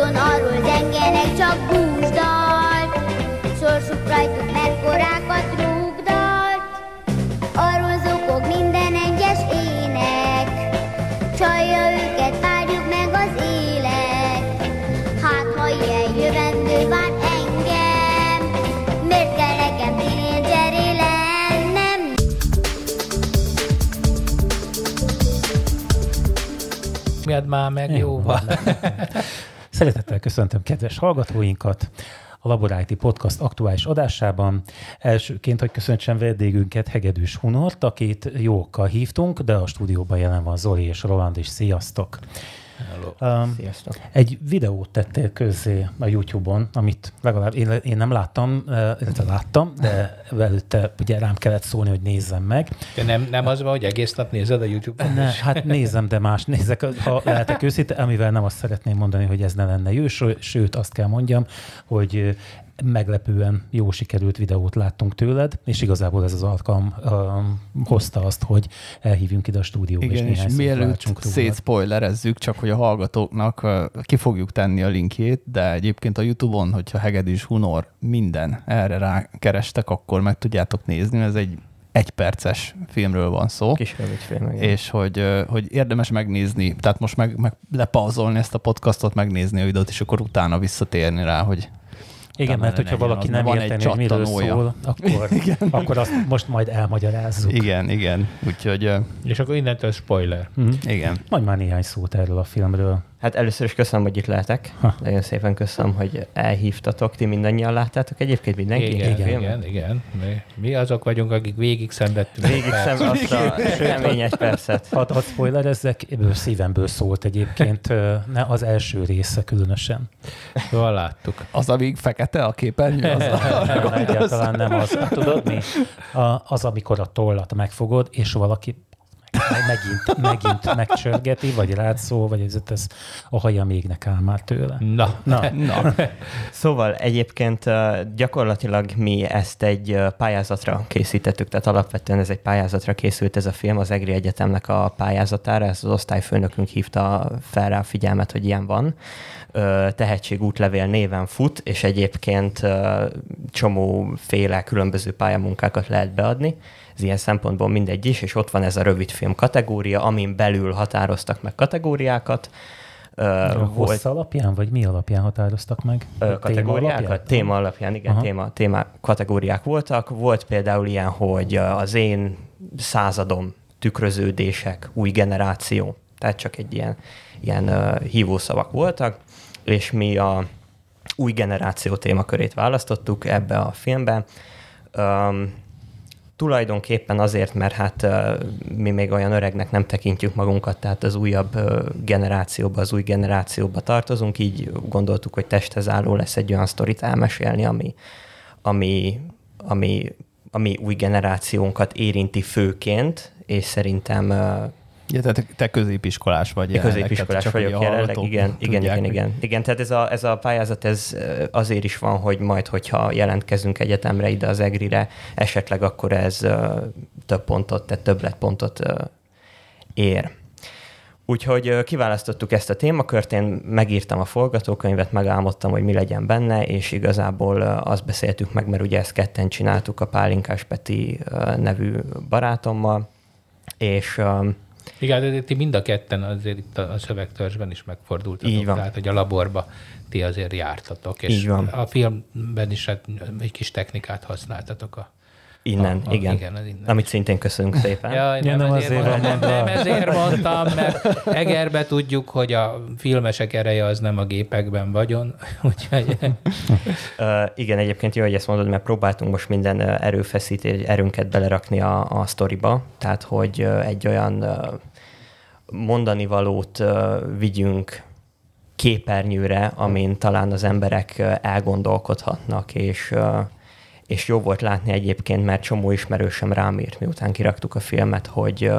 Folyton arról zengenek csak búsdalt, sorsuk rajtuk mekkorákat rúgdalt. Arról zokog minden egyes ének, csalja őket, várjuk meg az élet. Hát, ha ilyen jövendő vár engem, miért kell nekem tínédzseré lennem? Miatt már meg jóval. Szeretettel köszöntöm kedves hallgatóinkat a Laboráti Podcast aktuális adásában. Elsőként, hogy köszöntsem vendégünket, Hegedűs Hunort, akit jókkal hívtunk, de a stúdióban jelen van Zoli és Roland is. Sziasztok! Um, Sziasztok. egy videót tettél közzé a YouTube-on, amit legalább én, én nem láttam, eh, illetve láttam, de előtte ugye rám kellett szólni, hogy nézzem meg. De nem, nem az van, hogy egész nap nézed a YouTube-on? Ne, hát nézem, de más nézek, ha lehetek őszinte, amivel nem azt szeretném mondani, hogy ez ne lenne jó, ső- sőt azt kell mondjam, hogy meglepően jó sikerült videót láttunk tőled, és igazából ez az alkalom um, hozta azt, hogy elhívjunk ide a stúdióba, Igen, és és mielőtt szétszpoilerezzük, csak hogy a hallgatóknak ö, ki fogjuk tenni a linkjét, de egyébként a YouTube-on, hogyha Hegedűs Hunor minden erre rákerestek, akkor meg tudjátok nézni, ez egy egyperces filmről van szó. Kis rövid film, igen. és hogy, hogy érdemes megnézni, tehát most meg, meg lepauzolni ezt a podcastot, megnézni a videót, és akkor utána visszatérni rá, hogy Igen, mert hogyha legyen valaki nem érteni, hogy miről szól, akkor, akkor azt most majd elmagyarázzuk. igen, igen, úgyhogy És akkor innentől spoiler. Mhm. igen. Mondj már néhány szót erről a filmről. Hát először is köszönöm, hogy itt lehetek. Ha. Nagyon szépen köszönöm, hogy elhívtatok. Ti mindannyian láttátok egyébként mindenki? Igen, igen, igen, igen. Mi, mi azok vagyunk, akik végig szenvedtünk. Végig szem azt a kemény egy percet. Hadd, hadd spoilerezzek, ebből szívemből szólt egyébként, ne az első része különösen. Jól láttuk. Az, amíg fekete a képernyő, az Nem, egyáltalán nem az. Tudod mi? A, az, amikor a tollat megfogod, és valaki meg- megint, megint megcsörgeti, vagy rád szól, vagy ez, ez a haja mégnek áll már tőle. Na, Na, Na, Szóval egyébként gyakorlatilag mi ezt egy pályázatra készítettük, tehát alapvetően ez egy pályázatra készült ez a film, az EGRI Egyetemnek a pályázatára, ez az osztályfőnökünk hívta fel rá a figyelmet, hogy ilyen van. Tehetségútlevél néven fut, és egyébként csomóféle különböző pályamunkákat lehet beadni. Ez ilyen szempontból mindegy is, és ott van ez a rövidfilm kategória, amin belül határoztak meg kategóriákat. A hossz alapján, vagy mi alapján határoztak meg? Téma kategóriákat? alapján? Téma alapján, igen, Aha. téma, téma kategóriák voltak. Volt például ilyen, hogy az én századom, tükröződések, új generáció, tehát csak egy ilyen, ilyen uh, hívószavak voltak, és mi a új generáció témakörét választottuk ebbe a filmbe. Um, tulajdonképpen azért, mert hát mi még olyan öregnek nem tekintjük magunkat, tehát az újabb generációba, az új generációba tartozunk, így gondoltuk, hogy testhez álló lesz egy olyan sztorit elmesélni, ami, ami, ami, ami új generációnkat érinti főként, és szerintem ja, tehát te középiskolás vagy. jelenleg, középiskolás tehát vagyok jelenleg, igen, igen, igen, igen. Igen, tehát ez a, ez a pályázat ez azért is van, hogy majd, hogyha jelentkezünk egyetemre ide az EGRI-re, esetleg akkor ez több pontot, tehát többletpontot ér. Úgyhogy kiválasztottuk ezt a témakört, én megírtam a forgatókönyvet, megálmodtam, hogy mi legyen benne, és igazából azt beszéltük meg, mert ugye ezt ketten csináltuk a Pálinkás Peti nevű barátommal, és igen, de ti mind a ketten azért itt a, szövegtörzsben is megfordultatok. Így van. Tehát, hogy a laborba ti azért jártatok. És Így van. a filmben is hát egy kis technikát használtatok a innen, a, a, igen, igen, az innen. amit szintén köszönünk szépen. Ja, Ja, nem azért van mondtam, mondva. nem ezért mondtam, mert Egerbe tudjuk, hogy a filmesek ereje az nem a gépekben vagyon, úgyhogy Uh, igen, egyébként jó, hogy ezt mondod, mert próbáltunk most minden erőfeszítés, erőnket belerakni a, a sztoriba, tehát hogy egy olyan uh, mondani valót vigyünk képernyőre, amin talán az emberek elgondolkodhatnak, és, és jó volt látni egyébként, mert csomó ismerősöm rám írt, miután kiraktuk a filmet, hogy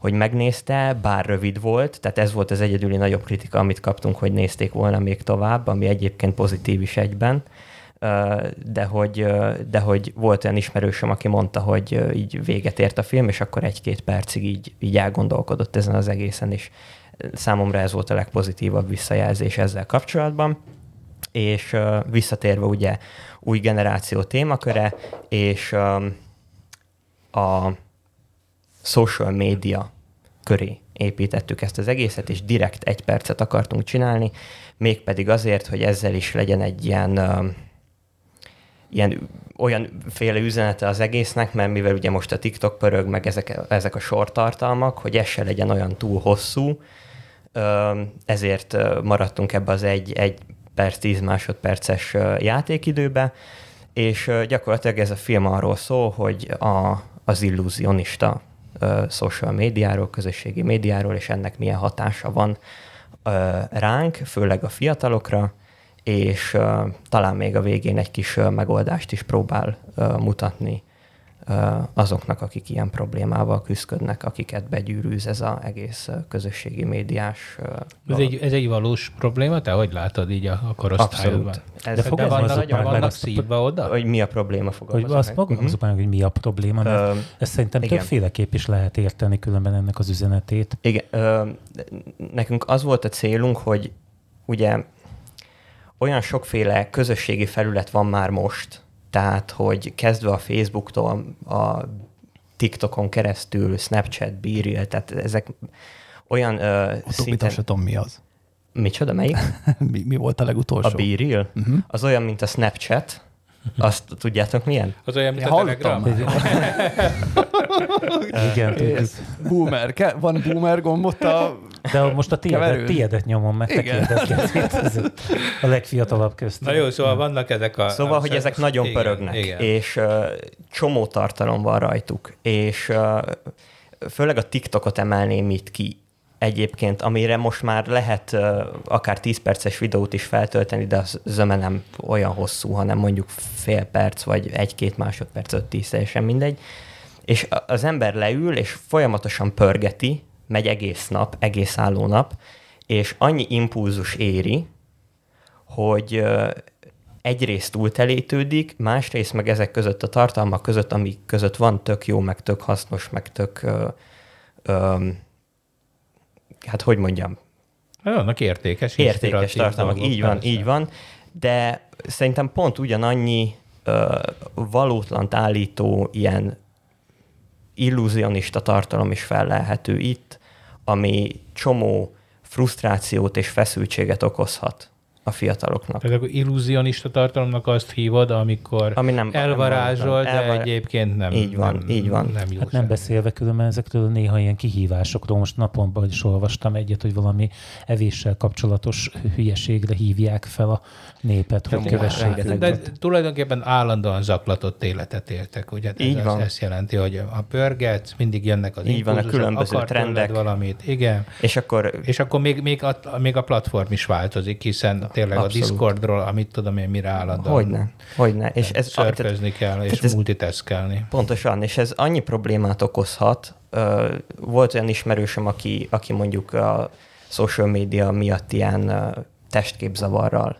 hogy megnézte, bár rövid volt, tehát ez volt az egyedüli nagyobb kritika, amit kaptunk, hogy nézték volna még tovább, ami egyébként pozitív is egyben, de hogy, de hogy volt olyan ismerősöm, aki mondta, hogy így véget ért a film, és akkor egy-két percig így, így elgondolkodott ezen az egészen, és számomra ez volt a legpozitívabb visszajelzés ezzel kapcsolatban. És visszatérve ugye új generáció témaköre, és a social media köré építettük ezt az egészet, és direkt egy percet akartunk csinálni, mégpedig azért, hogy ezzel is legyen egy ilyen, ilyen olyan féle üzenete az egésznek, mert mivel ugye most a TikTok pörög, meg ezek, ezek a sortartalmak, hogy ez se legyen olyan túl hosszú, ezért maradtunk ebbe az egy, egy perc, tíz másodperces játékidőbe, és gyakorlatilag ez a film arról szól, hogy a, az illúzionista social médiáról, közösségi médiáról, és ennek milyen hatása van ránk, főleg a fiatalokra, és talán még a végén egy kis megoldást is próbál mutatni azoknak, akik ilyen problémával küzdködnek, akiket begyűrűz ez az egész közösségi médiás ez egy, ez egy valós probléma? Te hogy látod így a, a korosztályodban? Abszolút. Ez, de, de vannak, nagyon vannak szívva oda? Hogy mi a probléma Hogy azt fogalmazok uh-huh. hogy mi a probléma, mert uh, ezt szerintem igen. többféleképp is lehet érteni különben ennek az üzenetét. Igen. Uh, nekünk az volt a célunk, hogy ugye olyan sokféle közösségi felület van már most, tehát, hogy kezdve a Facebooktól, a TikTokon keresztül, Snapchat, Beeril, tehát ezek olyan uh, szinten... sem tudom, mi az. Micsoda, melyik? mi, mi volt a legutolsó? A Beeril? Uh-huh. Az olyan, mint a Snapchat, azt tudjátok milyen? Az olyan, mint a Telegram? Igen, ez boomer. Ke- van boomer gombot a De most a tiédet, tiédet nyomom meg, te a legfiatalabb közt. Na jó, szóval vannak ezek a... Szóval, a hogy ezek nagyon igen, pörögnek, igen. és uh, csomó tartalom van rajtuk, és uh, főleg a TikTokot emelném itt ki egyébként, amire most már lehet akár 10 perces videót is feltölteni, de az zöme nem olyan hosszú, hanem mondjuk fél perc, vagy egy-két másodperc, öt tíz, teljesen mindegy. És az ember leül, és folyamatosan pörgeti, megy egész nap, egész álló nap, és annyi impulzus éri, hogy uh, egyrészt túltelítődik, másrészt meg ezek között a tartalmak között, amik között van tök jó, meg tök hasznos, meg tök uh, um, hát hogy mondjam? Vannak értékes. Értékes tartalmak, így van, persze. így van. De szerintem pont ugyanannyi ö, valótlant állító ilyen illúzionista tartalom is fellelhető itt, ami csomó frusztrációt és feszültséget okozhat a fiataloknak. Tehát akkor illúzionista tartalomnak azt hívod, amikor Ami nem, elvarázsol, nem de elvar... egyébként nem. Így van, nem, így van. Nem, jó hát nem beszélve különben ezekről néha ilyen kihívásokról. Most naponban is olvastam egyet, hogy valami evéssel kapcsolatos hülyeségre hívják fel a népet, hogy kövessék. De, de tulajdonképpen állandóan zaklatott életet éltek, ugye? Így ez van. Ezt jelenti, hogy a pörget, mindig jönnek az Így van, a különböző trendek. valamit, igen. És akkor, és akkor még, még, a, még a platform is változik, hiszen tényleg Abszolút. a Discordról, amit tudom én, mire állandóan. Hogyne, hogyne. És ez szörfözni kell, és ez, multitaskelni. Pontosan, és ez annyi problémát okozhat. Volt olyan ismerősöm, aki, aki mondjuk a social media miatt ilyen testképzavarral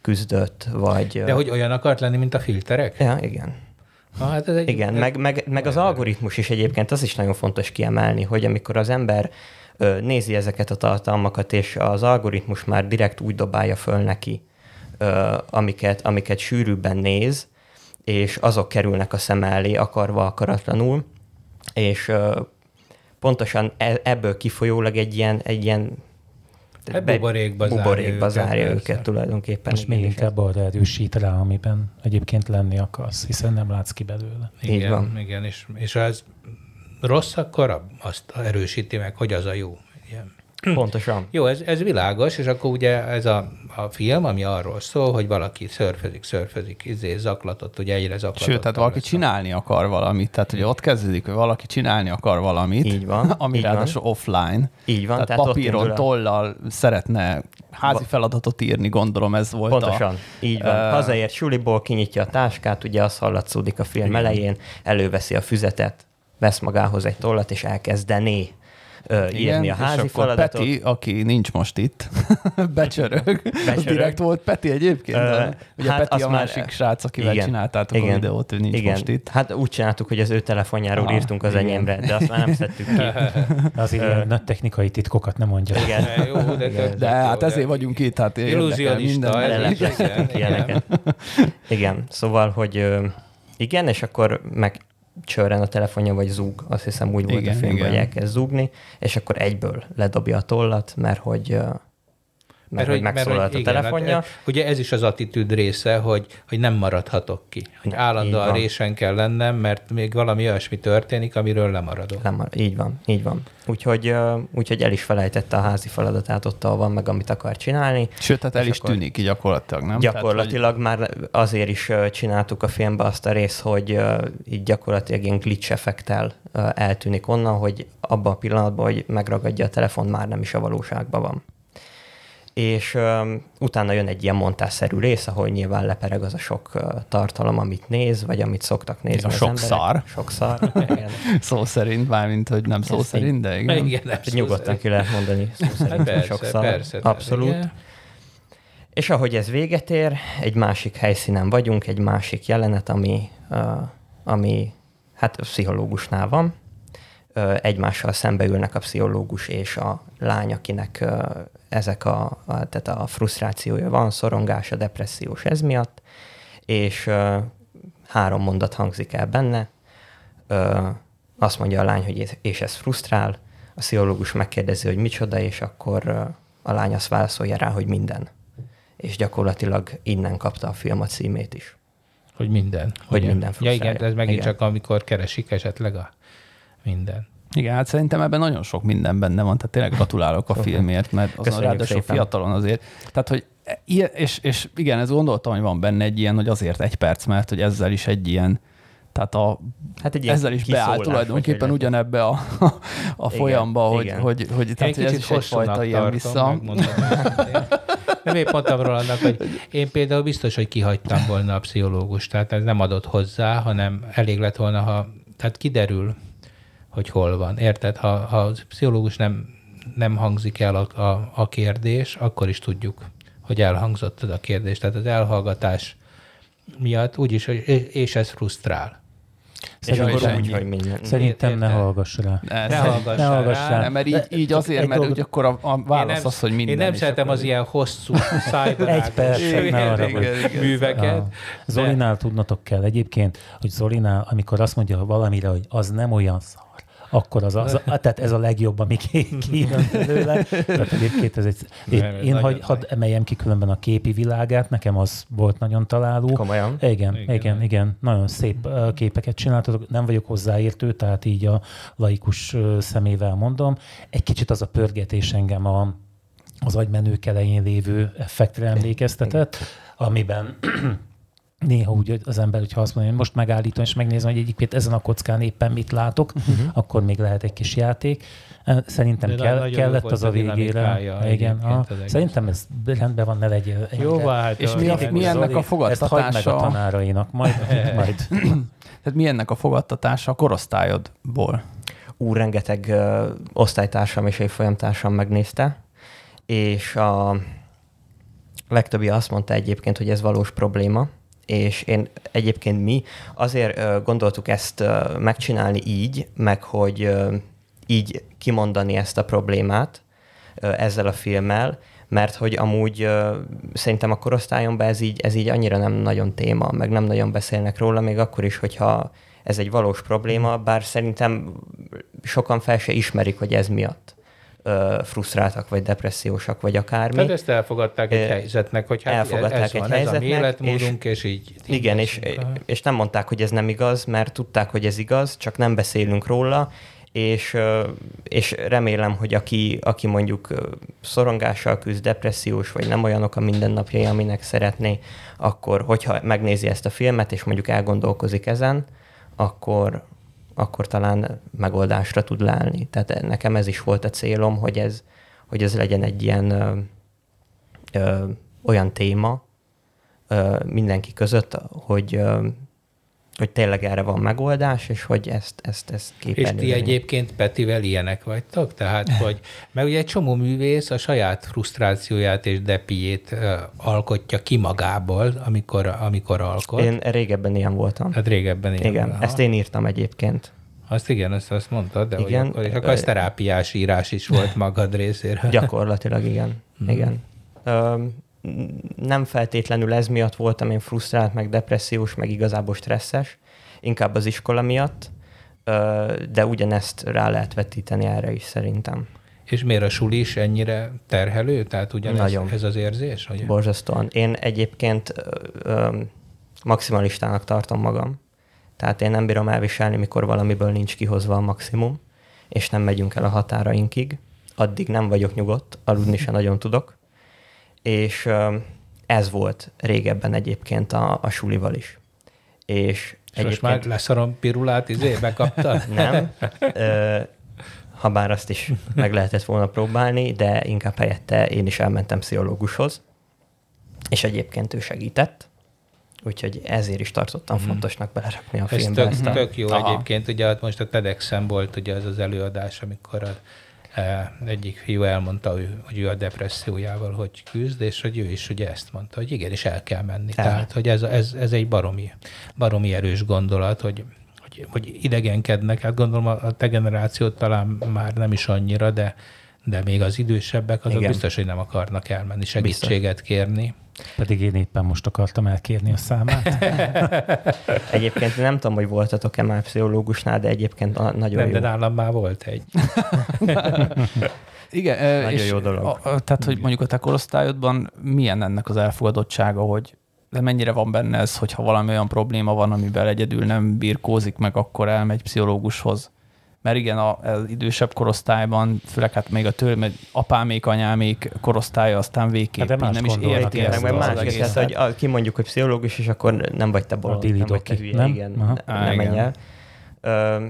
küzdött, vagy... De hogy olyan akart lenni, mint a filterek? Ja, igen. Ah, hát ez egy, igen, meg, meg, meg az algoritmus is egyébként, az is nagyon fontos kiemelni, hogy amikor az ember nézi ezeket a tartalmakat, és az algoritmus már direkt úgy dobálja föl neki, amiket, amiket sűrűbben néz, és azok kerülnek a szem elé akarva akaratlanul, és pontosan e, ebből kifolyólag egy ilyen, egy ilyen Hát buborékba, buborékba zárja, zárja őket, őket tulajdonképpen. Most még inkább arra erősít rá, amiben egyébként lenni akarsz, hiszen nem látsz ki belőle. Igen, Így van. igen és, és ez rossz, akkor azt erősíti meg, hogy az a jó. Igen. Pontosan. Jó, ez, ez világos, és akkor ugye ez a, a film, ami arról szól, hogy valaki szörfözik, szörfözik, izé, zaklatott, ugye egyre zaklatott. Sőt, tehát valaki csinálni akar valamit, tehát hogy ott kezdődik, hogy valaki csinálni akar valamit, így van, ami így ráadásul van. offline. Így van. Tehát, tehát papíron, tollal szeretne házi feladatot írni, gondolom ez volt Pontosan, a, így van. Uh, Hazaért suliból, kinyitja a táskát, ugye az hallatszódik a film igen. elején, előveszi a füzetet, vesz magához egy tollat, és elkezdené ö, írni a házi és akkor feladatot. Peti, aki nincs most itt, becsörög. Az direkt volt Peti egyébként. Ö, Uh, ugye hát Peti a már- másik srác, akivel Igen. csináltátok a videót, ő nincs Igen. most itt. Hát úgy csináltuk, hogy az ő telefonjáról Aha, írtunk az igen. enyémre, de azt már nem szedtük ki. Azért nagy technikai titkokat nem mondja. Igen. Jó, de, Igen. De hát ezért vagyunk itt, hát Illúzionista, minden. Igen, ilyeneket. Igen, szóval, hogy igen, és akkor meg csörren a telefonja, vagy zúg. Azt hiszem úgy volt Igen, a filmben, igen. hogy elkezd zúgni, és akkor egyből ledobja a tollat, mert hogy, mert, hogy megszólalt a igen, telefonja. Hát, ugye ez is az attitűd része, hogy, hogy nem maradhatok ki. Hogy Ne, állandóan résen kell lennem, mert még valami olyasmi történik, amiről lemaradok. Nem, így van, így van. Úgyhogy, úgyhogy el is felejtette a házi feladatát ott, ahol van meg, amit akar csinálni. Sőt, hát el is akkor- tűnik gyakorlatilag, nem? Gyakorlatilag már azért is csináltuk a filmbe azt a részt, hogy így gyakorlatilag ilyen glitch effektel eltűnik onnan, hogy abban a pillanatban, hogy megragadja a telefon, már nem is a valóságban van. És ö, utána jön egy ilyen montásszerű rész, ahol nyilván lepereg az a sok ö, tartalom, amit néz, vagy amit szoktak nézni A az sok emberek. szar. Sok szar. Igen. Szó szerint, mármint, hogy nem szó Ezt szerint, de igen. Igen, nem Nyugodtan szerint. ki lehet mondani. Szó Hát szerint persze, sok szar. persze. Abszolút. igen. És ahogy ez véget ér, egy másik helyszínen vagyunk, egy másik jelenet, ami, uh, ami hát a pszichológusnál van. Uh, egymással szembeülnek a pszichológus és a lány, akinek uh, ezek a, a, tehát a frusztrációja van, szorongása, depressziós ez miatt, és uh, három mondat hangzik el benne. Uh, azt mondja a lány, hogy és ez frusztrál, a pszichológus megkérdezi, hogy micsoda, és akkor uh, a lány azt válaszolja rá, hogy minden és gyakorlatilag innen kapta a film a címét is. Hogy minden. Hogy ugye? minden Ja igen, frusztrálja. ez megint Igen. csak amikor keresik esetleg a minden. Igen, hát szerintem ebben nagyon sok minden benne van, tehát tényleg gratulálok a filmért, mert azon ráadásul szépen. fiatalon azért. Tehát, hogy ilyen, és, és igen, ez gondoltam, hogy van benne egy ilyen, hogy azért egy perc, mert hogy ezzel is egy ilyen, tehát a, Hát egy ezzel is beáll tulajdonképpen hogy ugyanebbe a, a Igen, folyamba, hogy, igen. hogy, hogy, Én tehát, hogy ez is egyfajta ilyen vissza. Nem épp mondtam Rolandnak, hogy én például biztos, hogy kihagytam volna a pszichológust, tehát ez nem adott hozzá, hanem elég lett volna, ha tehát kiderül, hogy hol van. Érted? Ha, ha a pszichológus nem, nem hangzik el a, a, a kérdés, akkor is tudjuk, hogy elhangzott a kérdés. Tehát az elhallgatás miatt úgyis, hogy és ez frusztrál. És Szerintem akkor ennyi. úgy, hogy minden. Szerintem ne hallgass rá. Ne, Ne hallgass ne rá. hallgass rá. nem, mert így, így azért, Egy mert úgy akkor a, a Én válasz nem- az, hogy minden. Én nem és szeretem az ilyen hosszú szájban Egy percet, ne arra műveket. Ah. Zolinál tudnotok kell egyébként, hogy Zolinál, amikor azt mondja valamire, hogy az nem olyan szar, akkor az, az tehát ez a legjobb, ami ki- kijön belőle. Tehát egyébként ez egy, én, Nem, én hagy, hadd emeljem ki különben a képi világát, nekem az volt nagyon találó. Komolyan. Igen, igen, Igen. igen. Nagyon szép képeket csináltatok. Nem vagyok hozzáértő, tehát így a laikus szemével mondom. Egy kicsit az a pörgetés engem a, az agymenők elején lévő effektre emlékeztetett, amiben néha úgy az ember, hogyha azt mondja, hogy most megállítom és megnézem, hogy egyébként ezen a kockán éppen mit látok, uh-huh. akkor még lehet egy kis játék. Szerintem De kell, kellett az a a végére. Igen, egész. szerintem ez rendben van, ne legyél. Jó, hát És mi, a, mi ennek a Ezt hagyd meg a fogadtatása? tanárainak, majd, majd. Tehát mi ennek a fogadtatása a korosztályodból? Ú, rengeteg ö, osztálytársam és évfolyamtársam megnézte, és a legtöbbi azt mondta egyébként, hogy ez valós probléma, és én egyébként mi azért gondoltuk ezt megcsinálni így, meg hogy így kimondani ezt a problémát ezzel a filmmel, mert hogy amúgy szerintem a korosztályomban ez így, ez így annyira nem nagyon téma, meg nem nagyon beszélnek róla, még akkor is, hogyha ez egy valós probléma, bár szerintem sokan fel se ismerik, hogy ez miatt ö, frusztráltak, vagy depressziósak, vagy akármi. Tehát ezt elfogadták egy helyzetnek, hogy hát elfogadták ez egy van, ez a mi helyzetnek, életmódunk, és, és így. így Igen, és, és nem mondták, hogy ez nem igaz, mert tudták, hogy ez igaz, csak nem beszélünk róla, és, és remélem, hogy aki, aki mondjuk szorongással küzd, depressziós, vagy nem olyanok a mindennapjai, aminek szeretné, akkor hogyha megnézi ezt a filmet, és mondjuk elgondolkozik ezen, akkor, akkor talán megoldásra tud lelni. Tehát nekem ez is volt a célom, hogy ez, hogy ez legyen egy ilyen ö, ö, olyan téma ö, mindenki között, hogy ö, hogy tényleg erre van megoldás, és hogy ezt, ezt, ezt És képen ti egyébként Petivel ilyenek vagytok? Tehát, hogy, mert ugye egy csomó művész a saját frusztrációját és depiét alkotja ki magából, amikor, amikor alkot. Én régebben ilyen voltam. Hát régebben ilyen. Igen, Aha. ezt én írtam egyébként. Azt igen, azt, azt mondtad, de Igen. hogy akkor, és akkor ez terápiás írás is volt magad részéről. Gyakorlatilag igen. igen. Ö, nem feltétlenül ez miatt voltam én frusztrált, meg depressziós, meg igazából stresszes, inkább az iskola miatt, de ugyanezt rá lehet vetíteni erre is szerintem. És miért a suli is ennyire terhelő? Tehát ugyanez Nagyon. ez az érzés? Hogy Borzasztóan. Én egyébként ö, maximalistának tartom magam. Tehát én nem bírom elviselni, mikor valamiből nincs kihozva a maximum, és nem megyünk el a határainkig. Addig nem vagyok nyugodt, aludni se nagyon tudok. És ez volt régebben egyébként a, a sulival is. És és most már leszarom pirulát, izé, bekaptad? nem. Ö, ha bár azt is meg lehetett volna próbálni, de inkább helyette én is elmentem pszichológushoz, és egyébként ő segített, úgyhogy ezért is tartottam Mhm. fontosnak belerakni a Ez filmbe tök, ezt a... tök jó Aha. egyébként, ugye hát most a TEDx-en volt ugye az az előadás, amikor a, egyik fiú elmondta, hogy, hogy ő a depressziójával hogy küzd, és hogy ő is ugye ezt mondta, hogy igenis el kell menni. El. Tehát, hogy ez, ez, ez egy baromi, baromi erős gondolat, hogy, hogy, hogy idegenkednek. Hát gondolom a, te generációt talán már nem is annyira, de, de még az idősebbek azok Igen. biztos, hogy nem akarnak elmenni, segítséget kérni. Pedig én éppen most akartam elkérni a számát. Egyébként nem tudom, hogy voltatok-e már pszichológusnál, de egyébként na- nagyon Nem, jó. de nálam már volt egy. Igen, Nagyon és jó dolog. A, tehát, hogy mondjuk a te korosztályodban milyen ennek az elfogadottsága, hogy de mennyire van benne ez, hogyha valami olyan probléma van, amivel egyedül nem birkózik meg, akkor elmegy pszichológushoz. Mert igen, a- az idősebb korosztályban, főleg hát még a tőle, mert apámék, anyámék korosztálya aztán végképp Hát de más nem is érti ezt meg az más, tehát, hogy a, kimondjuk, hogy pszichológus, és akkor nem vagy te bolond, nem vagy te hülye, nem? igen, Aha. ne, Á, nem menj igen. el. Ö,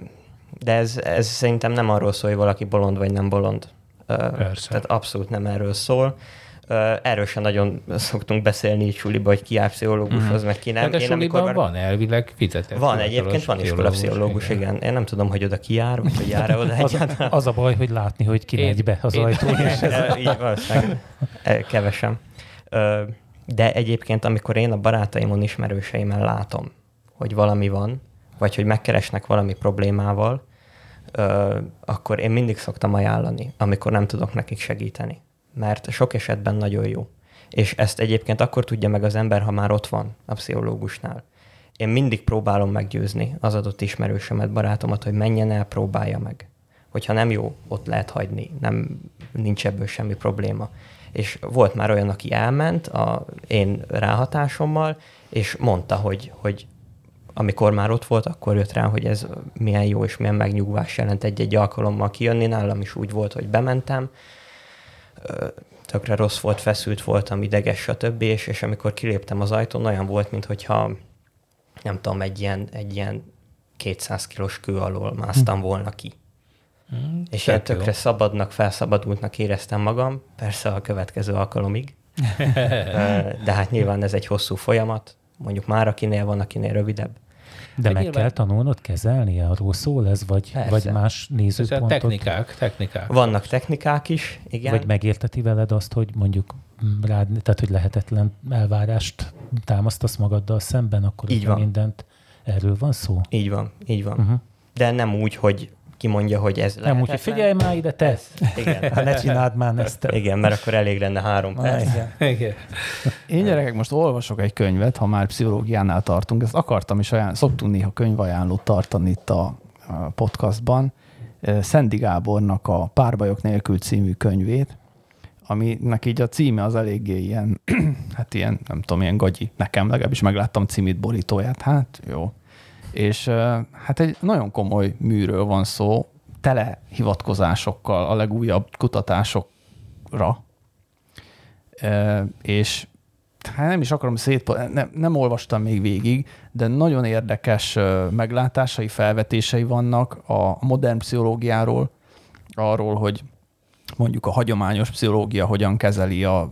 De ez, ez szerintem nem arról szól, hogy valaki bolond vagy nem bolond. Persze. Tehát abszolút nem erről szól. Erről sem nagyon szoktunk beszélni így suliba, hogy ki jár pszichológushoz, meg ki nem. Nem, de Én amikor- van elvileg fizetett. Van, egyébként van iskolapszichológus, igen. Én nem tudom, hogy oda ki jár, vagy hogy jár-e oda Az, egyáltalán. az a baj, hogy látni, hogy ki Én- megy be az ajtón, Így valószínűleg ö, kevesen. De egyébként, amikor én a barátaimon, ismerőseimen látom, hogy valami van, vagy hogy megkeresnek valami problémával, akkor én mindig szoktam ajánlani, amikor nem tudok nekik segíteni. Mert sok esetben nagyon jó. És ezt egyébként akkor tudja meg az ember, ha már ott van a pszichológusnál. Én mindig próbálom meggyőzni az adott ismerősömet, barátomat, hogy menjen el, próbálja meg. Hogyha nem jó, ott lehet hagyni, nem, nincs ebből semmi probléma. És volt már olyan, aki elment a én ráhatásommal, és mondta, hogy, hogy amikor már ott volt, akkor jött rá, hogy ez milyen jó és milyen megnyugvás jelent egy-egy alkalommal kijönni. Nálam is úgy volt, hogy bementem, tökre rossz volt, feszült voltam, ideges, stb. És, és amikor kiléptem az ajtón, olyan volt, mintha nem tudom, egy ilyen, egy ilyen 200 kilós kő alól másztam volna ki. Mm, És tök ilyen jó. tökre szabadnak, felszabadultnak éreztem magam, persze a következő alkalomig. De hát nyilván ez egy hosszú folyamat, mondjuk már akinél van, akinél rövidebb. De meg nyilván- kell tanulnod kezelni, arról szól ez, vagy, Persze. vagy más nézőpontot? technikák, technikák. Vannak technikák is, igen. Vagy megérteti veled azt, hogy mondjuk mm, rád, tehát hogy lehetetlen elvárást támasztasz magaddal szemben, akkor Így van. mindent erről van szó? Így van, így van. Uh-huh. De nem úgy, hogy kimondja, hogy ez Nem úgy, hogy lehetetlen. figyelj már ide, te! Igen. Hát ne csináld már ezt. Igen, mert akkor elég lenne három perc. igen. Igen. Én gyerekek most olvasok egy könyvet, ha már pszichológiánál tartunk, ezt akartam is ajánlani, szoktunk néha könyvajánlót tartani itt a, podcastban. Szendi Gábornak a Párbajok nélkül című könyvét, aminek így a címe az eléggé ilyen, hát ilyen, nem tudom, ilyen gagyi. Nekem legalábbis megláttam címét, borítóját, hát jó. És hát egy nagyon komoly műről van szó, tele hivatkozásokkal, a legújabb kutatásokra, és hát nem is akarom szét, nem, nem olvastam még végig, de nagyon érdekes meglátásai, felvetései vannak a modern pszichológiáról, arról, hogy mondjuk a hagyományos pszichológia hogyan kezeli az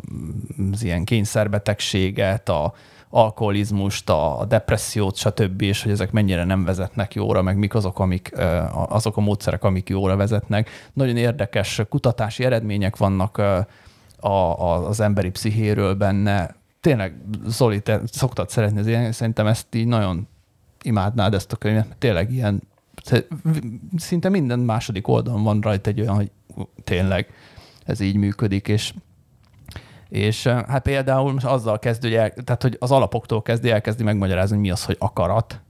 ilyen kényszerbetegséget, a, alkoholizmust, a depressziót, stb., és hogy ezek mennyire nem vezetnek jóra, meg mik azok, amik, azok a módszerek, amik jóra vezetnek. Nagyon érdekes kutatási eredmények vannak a, a, az emberi pszichéről benne. Tényleg, Zoli, te szoktad szeretni az ilyen, szerintem ezt így nagyon imádnád ezt a könyvet, mert tényleg ilyen, szinte minden második oldalon van rajta egy olyan, hogy tényleg ez így működik, és és hát például most azzal kezdő, hogy, el, tehát, hogy az alapoktól kezdi elkezdi megmagyarázni, hogy mi az, hogy akarat.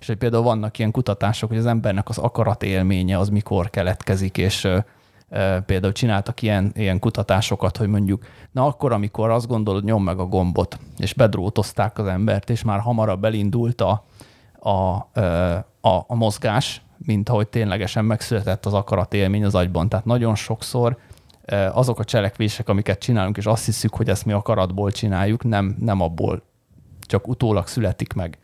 És hogy például vannak ilyen kutatások, hogy az embernek az akarat élménye az mikor keletkezik, és például csináltak ilyen, ilyen kutatásokat, hogy mondjuk, na akkor, amikor azt gondolod, nyom meg a gombot, és bedrótozták az embert, és már hamarabb elindult a, a, a, a mozgás, mint ahogy ténylegesen megszületett az akarat élmény az agyban. Tehát nagyon sokszor azok a cselekvések, amiket csinálunk, és azt hiszük, hogy ezt mi akaratból csináljuk, nem, nem abból, csak utólag születik meg.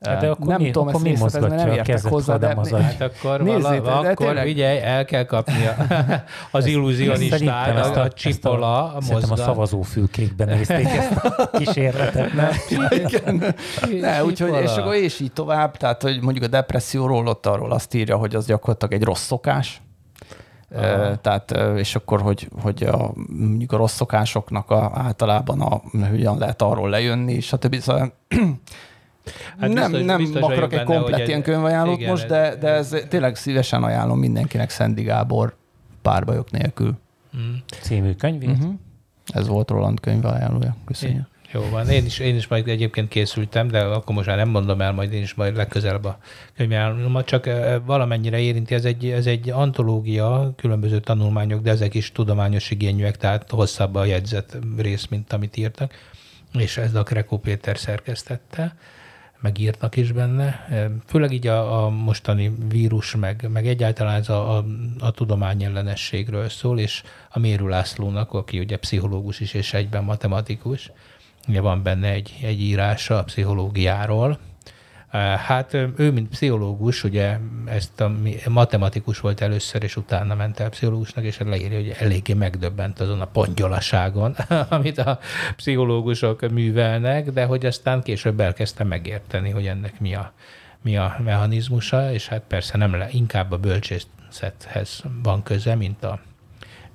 Hát de akkor nem mi, tudom, akkor mi mozgatja nem a kezet, hozzá, de az agy. Hát akkor, nézzét, vala, akkor tényleg... figyelj, el kell kapni az illúzionistát, a, a csipola, a, a mozgat. a szavazófülkékben nézték ezt a kísérletet, nem? Igen. Ne, úgyhogy, és akkor és így tovább, tehát hogy mondjuk a depresszióról ott arról azt írja, hogy az gyakorlatilag egy rossz szokás, Aha. Tehát, és akkor, hogy, hogy a, mondjuk a rossz szokásoknak a, általában a, hogyan lehet arról lejönni, stb. Szóval Hát nem, biztos, nem biztos akarok egy komplet ilyen könyvajánlót igen, most, de, de ez tényleg szívesen ajánlom mindenkinek Szendi Gábor párbajok nélkül. Mm. Című könyvét. Uh-huh. Ez volt Roland könyvajánlója. Köszönjük. Jó van, én is, én is majd egyébként készültem, de akkor most már nem mondom el, majd én is majd legközelebb a könyvajánlómat, csak valamennyire érinti, ez egy, ez egy antológia, különböző tanulmányok, de ezek is tudományos igényűek, tehát hosszabb a jegyzet rész, mint amit írtak, és ez a Krekó Péter szerkesztette megírtak is benne. Főleg így a, a mostani vírus, meg, meg egyáltalán ez a, a, a tudomány ellenességről szól, és a Mérő Lászlónak, aki ugye pszichológus is és egyben matematikus, ugye van benne egy, egy írása a pszichológiáról, Hát ő, mint pszichológus, ugye ezt a matematikus volt először, és utána ment el pszichológusnak, és leírja, hogy eléggé megdöbbent azon a pongyolaságon, amit a pszichológusok művelnek, de hogy aztán később elkezdte megérteni, hogy ennek mi a, mi a mechanizmusa, és hát persze nem le, inkább a bölcsészethez van köze, mint a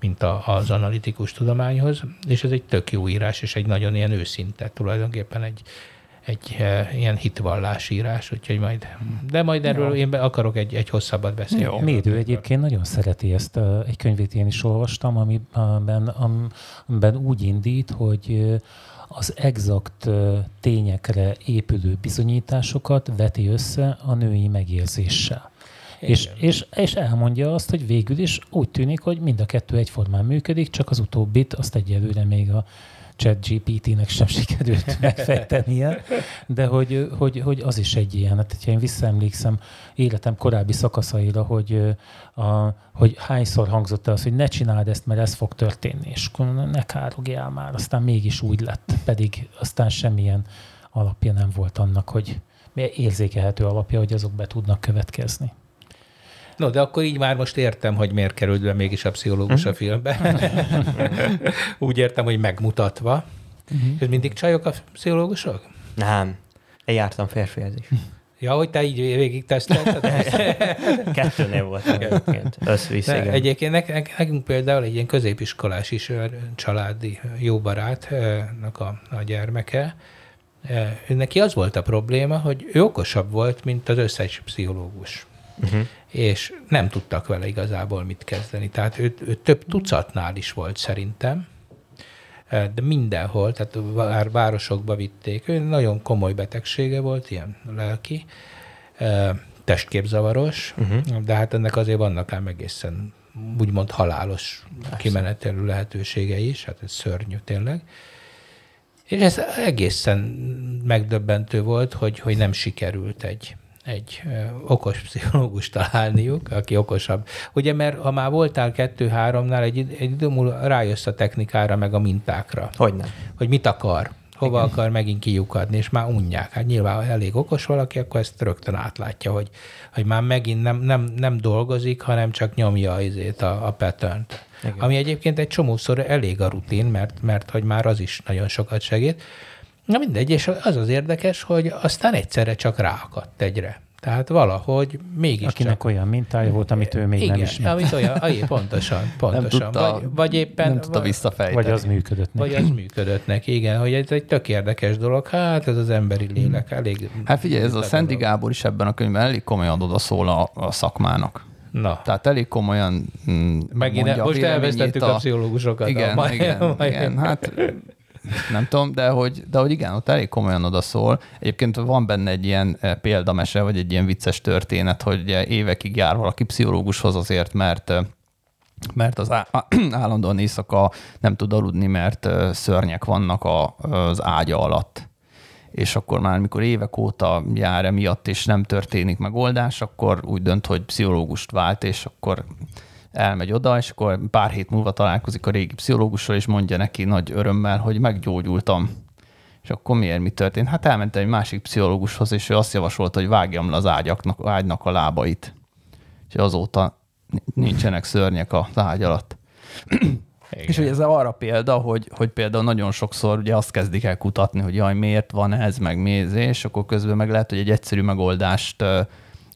mint a, az analitikus tudományhoz, és ez egy tök jó írás, és egy nagyon ilyen őszinte, tulajdonképpen egy, egy e, ilyen hitvallásírás, úgyhogy majd, de majd erről Jó. én be akarok egy, egy hosszabbat beszélni. Jó. Médő egyébként nagyon szereti ezt, a, egy könyvét én is olvastam, amiben, amiben úgy indít, hogy az exakt tényekre épülő bizonyításokat veti össze a női megérzéssel. És, és, és elmondja azt, hogy végül is úgy tűnik, hogy mind a kettő egyformán működik, csak az utóbbit azt egyelőre még a chat GPT-nek sem sikerült megfejtenie, de hogy, hogy, hogy, az is egy ilyen. Hát, ha én visszaemlékszem életem korábbi szakaszaira, hogy, a, hogy hányszor hangzott el az, hogy ne csináld ezt, mert ez fog történni, és ne károgjál már, aztán mégis úgy lett, pedig aztán semmilyen alapja nem volt annak, hogy érzékelhető alapja, hogy azok be tudnak következni. No, de akkor így már most értem, hogy miért került be mégis a pszichológus a mhm. filmbe. Úgy értem, hogy megmutatva. Uh-huh. Ez mindig csajok a pszichológusok? Nem. Én jártam férfihez is. Ja, hogy te így végig tesztelted? Kettőnél voltam egyébként. Összvisz, igen. Egyébként nekünk például egy ilyen középiskolás is családi jó barátnak a, a gyermeke, neki az volt a probléma, hogy ő okosabb volt, mint az összes pszichológus uh-huh. és nem tudtak vele igazából mit kezdeni. Tehát ő, ő több tucatnál is volt szerintem, de mindenhol, tehát már városokba vitték. Ő nagyon komoly betegsége volt, ilyen lelki, testképzavaros, uh-huh. de hát ennek azért vannak ám egészen úgymond halálos Persze. kimenetelő lehetősége is, hát ez szörnyű tényleg. És ez egészen megdöbbentő volt, hogy, hogy nem sikerült egy, egy okos pszichológus találniuk, aki okosabb. Ugye, mert ha már voltál kettő-háromnál, egy, egy idő múlva rájössz a technikára, meg a mintákra. Hogy nem. Hogy mit akar, hova Igen. akar megint kiukadni, és már unják. Hát nyilván, ha elég okos valaki, akkor ezt rögtön átlátja, hogy, hogy már megint nem, nem, nem dolgozik, hanem csak nyomja azért a, a pattern Ami egyébként egy csomószor elég a rutin, mert, mert hogy már az is nagyon sokat segít. Na mindegy, és az az érdekes, hogy aztán egyszerre csak ráakadt egyre. Tehát valahogy mégis Akinek csak... olyan mintája volt, amit ő még Igen, nem ismert. amit olyan, aj, pontosan, pontosan. tudta- vagy, vagy éppen... Nem tudta vagy- visszafejteni. Vagy az működött neki. Vagy az működött neki, igen, hogy ez egy tök érdekes dolog. Hát ez az emberi lélek elég... Hát figyelj, ez a. Szendi Gábor is ebben a könyvben elég komolyan odaszól a, a szakmának. Na, Tehát elég komolyan mm, megint mondja most elvesztettük a, pszichológusokat. Igen, a, igen, igen, hát nem tudom, de hogy, de hogy igen, ott elég komolyan oda szól. Egyébként van benne egy ilyen eh, példamese, vagy egy ilyen vicces történet, hogy évekig jár valaki pszichológushoz azért, mert eh, mert az állandóan éjszaka nem tud aludni, mert eh, szörnyek vannak a, az ágya alatt. És akkor már, mikor évek óta jár emiatt, és nem történik megoldás, akkor úgy dönt, hogy pszichológust vált, és akkor elmegy oda, és akkor pár hét múlva találkozik a régi pszichológussal, és mondja neki nagy örömmel, hogy meggyógyultam. És akkor miért mi történt? Hát elmentem egy másik pszichológushoz, és ő azt javasolta, hogy vágjam le az ágyaknak, ágynak a lábait. És azóta nincsenek szörnyek az ágy alatt. Igen. És hogy ez arra példa, hogy, hogy például nagyon sokszor ugye azt kezdik el kutatni, hogy jaj, miért van ez, meg mi ez, és akkor közben meg lehet, hogy egy egyszerű megoldást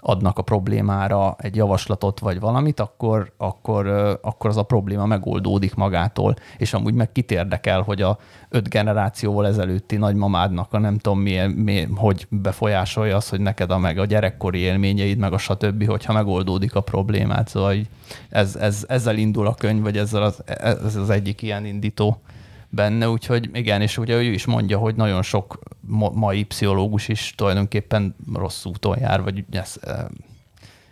adnak a problémára, egy javaslatot vagy valamit, akkor, akkor, akkor az a probléma megoldódik magától. És amúgy meg kit érdekel, hogy a öt generációval ezelőtti nagymamádnak a nem tudom milyen, mi, hogy befolyásolja az, hogy neked a meg a gyerekkori élményeid, meg a stb., hogyha megoldódik a problémát. Szóval ez, ez, ezzel indul a könyv, vagy ezzel az, ez az egyik ilyen indító benne, úgyhogy igen, és ugye ő is mondja, hogy nagyon sok ma- mai pszichológus is tulajdonképpen rossz úton jár, vagy ez, eh,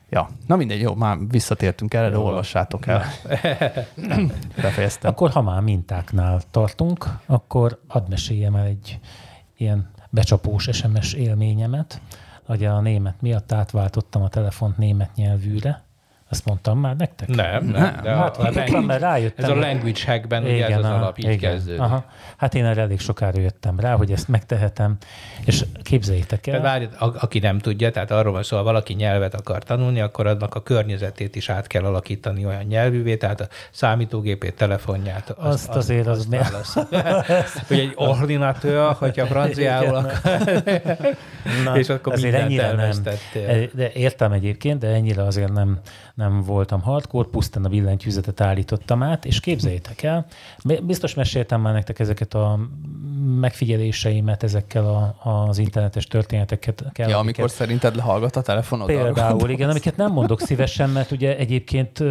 ja, na mindegy, jó, már visszatértünk erre, de olvassátok el. Befejeztem. Akkor, ha már mintáknál tartunk, akkor hadd meséljem el egy ilyen becsapós SMS élményemet. Ugye a német miatt átváltottam a telefont német nyelvűre. Azt mondtam már nektek? Nem, nem. De a, Hát a váltottam, mert rájöttem. ez a language hackben ugye ez az aha, alap így igen. kezdődik. Aha. Hát én erre elég sokára jöttem rá, hogy ezt megtehetem, és képzeljétek el. várj, a- aki nem tudja, tehát arról van szó, ha valaki nyelvet akar tanulni, akkor annak a környezetét is át kell alakítani olyan nyelvűvé, tehát a számítógépét, telefonját. Azt azért az mi- válasz. Hogy egy ordinatőr, hogyha franciául akar, Na, és akkor azért ennyire nem. De értem egyébként, de ennyire azért nem, nem voltam hardcore, pusztán a billentyűzetet állítottam át, és képzeljétek el, biztos meséltem már nektek ezeket a megfigyeléseimet ezekkel a, az internetes történeteket. Kell, Ja, amiket- amikor szerinted lehallgat a telefonod? Például, igen, amiket nem mondok szívesen, mert ugye egyébként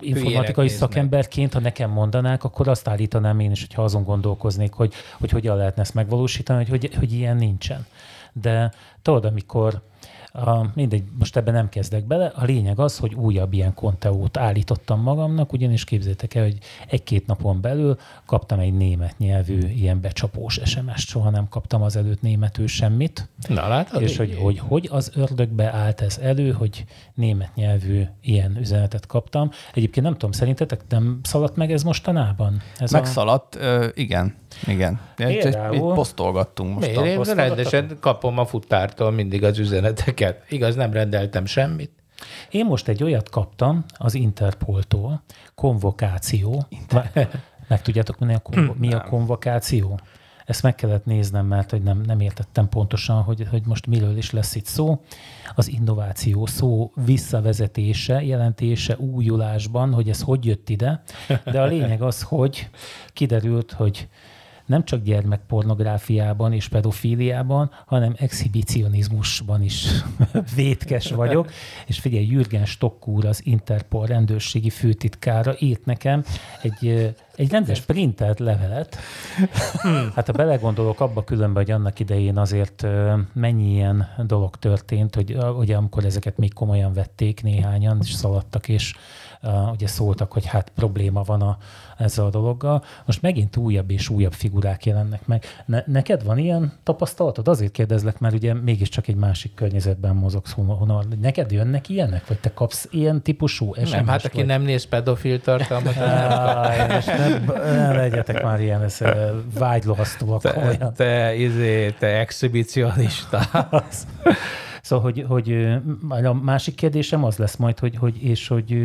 informatikai szakemberként, ha nekem mondanák, akkor azt állítanám én is, hogyha azon gondolkoznék, hogy, hogy hogyan lehetne ezt megvalósítani, hogy, hogy, hogy ilyen nincsen. De tudod, amikor a, mindegy, most ebben nem kezdek bele. A lényeg az, hogy újabb ilyen konteót állítottam magamnak, ugyanis képzétek el, hogy egy-két napon belül kaptam egy német nyelvű ilyen becsapós SMS-t, soha nem kaptam az előtt németül semmit. Na látod? És hogy, hogy hogy az ördögbe állt ez elő, hogy német nyelvű ilyen üzenetet kaptam. Egyébként nem tudom, szerintetek nem szaladt meg ez mostanában? Ez Megszaladt, ö, igen. Igen. Itt, itt, Például- itt posztolgattunk most. Miért? Én rendesen kapom a futtártól mindig az üzeneteket. Igaz, nem rendeltem semmit. Én most egy olyat kaptam az Interpoltól, konvokáció. Interpol. Meg tudjátok, mi a, konvo- mi a konvokáció? Ezt meg kellett néznem, mert hogy nem, nem értettem pontosan, hogy, hogy most miről is lesz itt szó. Az innováció szó visszavezetése, jelentése újulásban, hogy ez hogy jött ide, de a lényeg az, hogy kiderült, hogy nem csak gyermekpornográfiában és pedofíliában, hanem exhibicionizmusban is vétkes vagyok. És figyelj, Jürgen Stockúr, az Interpol rendőrségi főtitkára írt nekem egy, egy rendes printelt levelet. Hát ha belegondolok abba különben, hogy annak idején azért mennyi ilyen dolog történt, hogy ugye amikor ezeket még komolyan vették néhányan, és szaladtak, és uh, ugye szóltak, hogy hát probléma van a, ezzel a dologgal. Most megint újabb és újabb figurák jelennek meg. Ne, neked van ilyen tapasztalatod? Azért kérdezlek, mert ugye mégiscsak egy másik környezetben mozogsz. Honnan, neked jönnek ilyenek? Vagy te kapsz ilyen típusú SMS-t? Nem, hát aki vagy? nem néz pedofil tartalmat, az nem kap. Nem legyetek már ilyen ez, vágylohasztóak te, olyan. te, izé, te exhibicionista. Szóval, hogy, hogy a másik kérdésem az lesz majd, hogy, hogy és hogy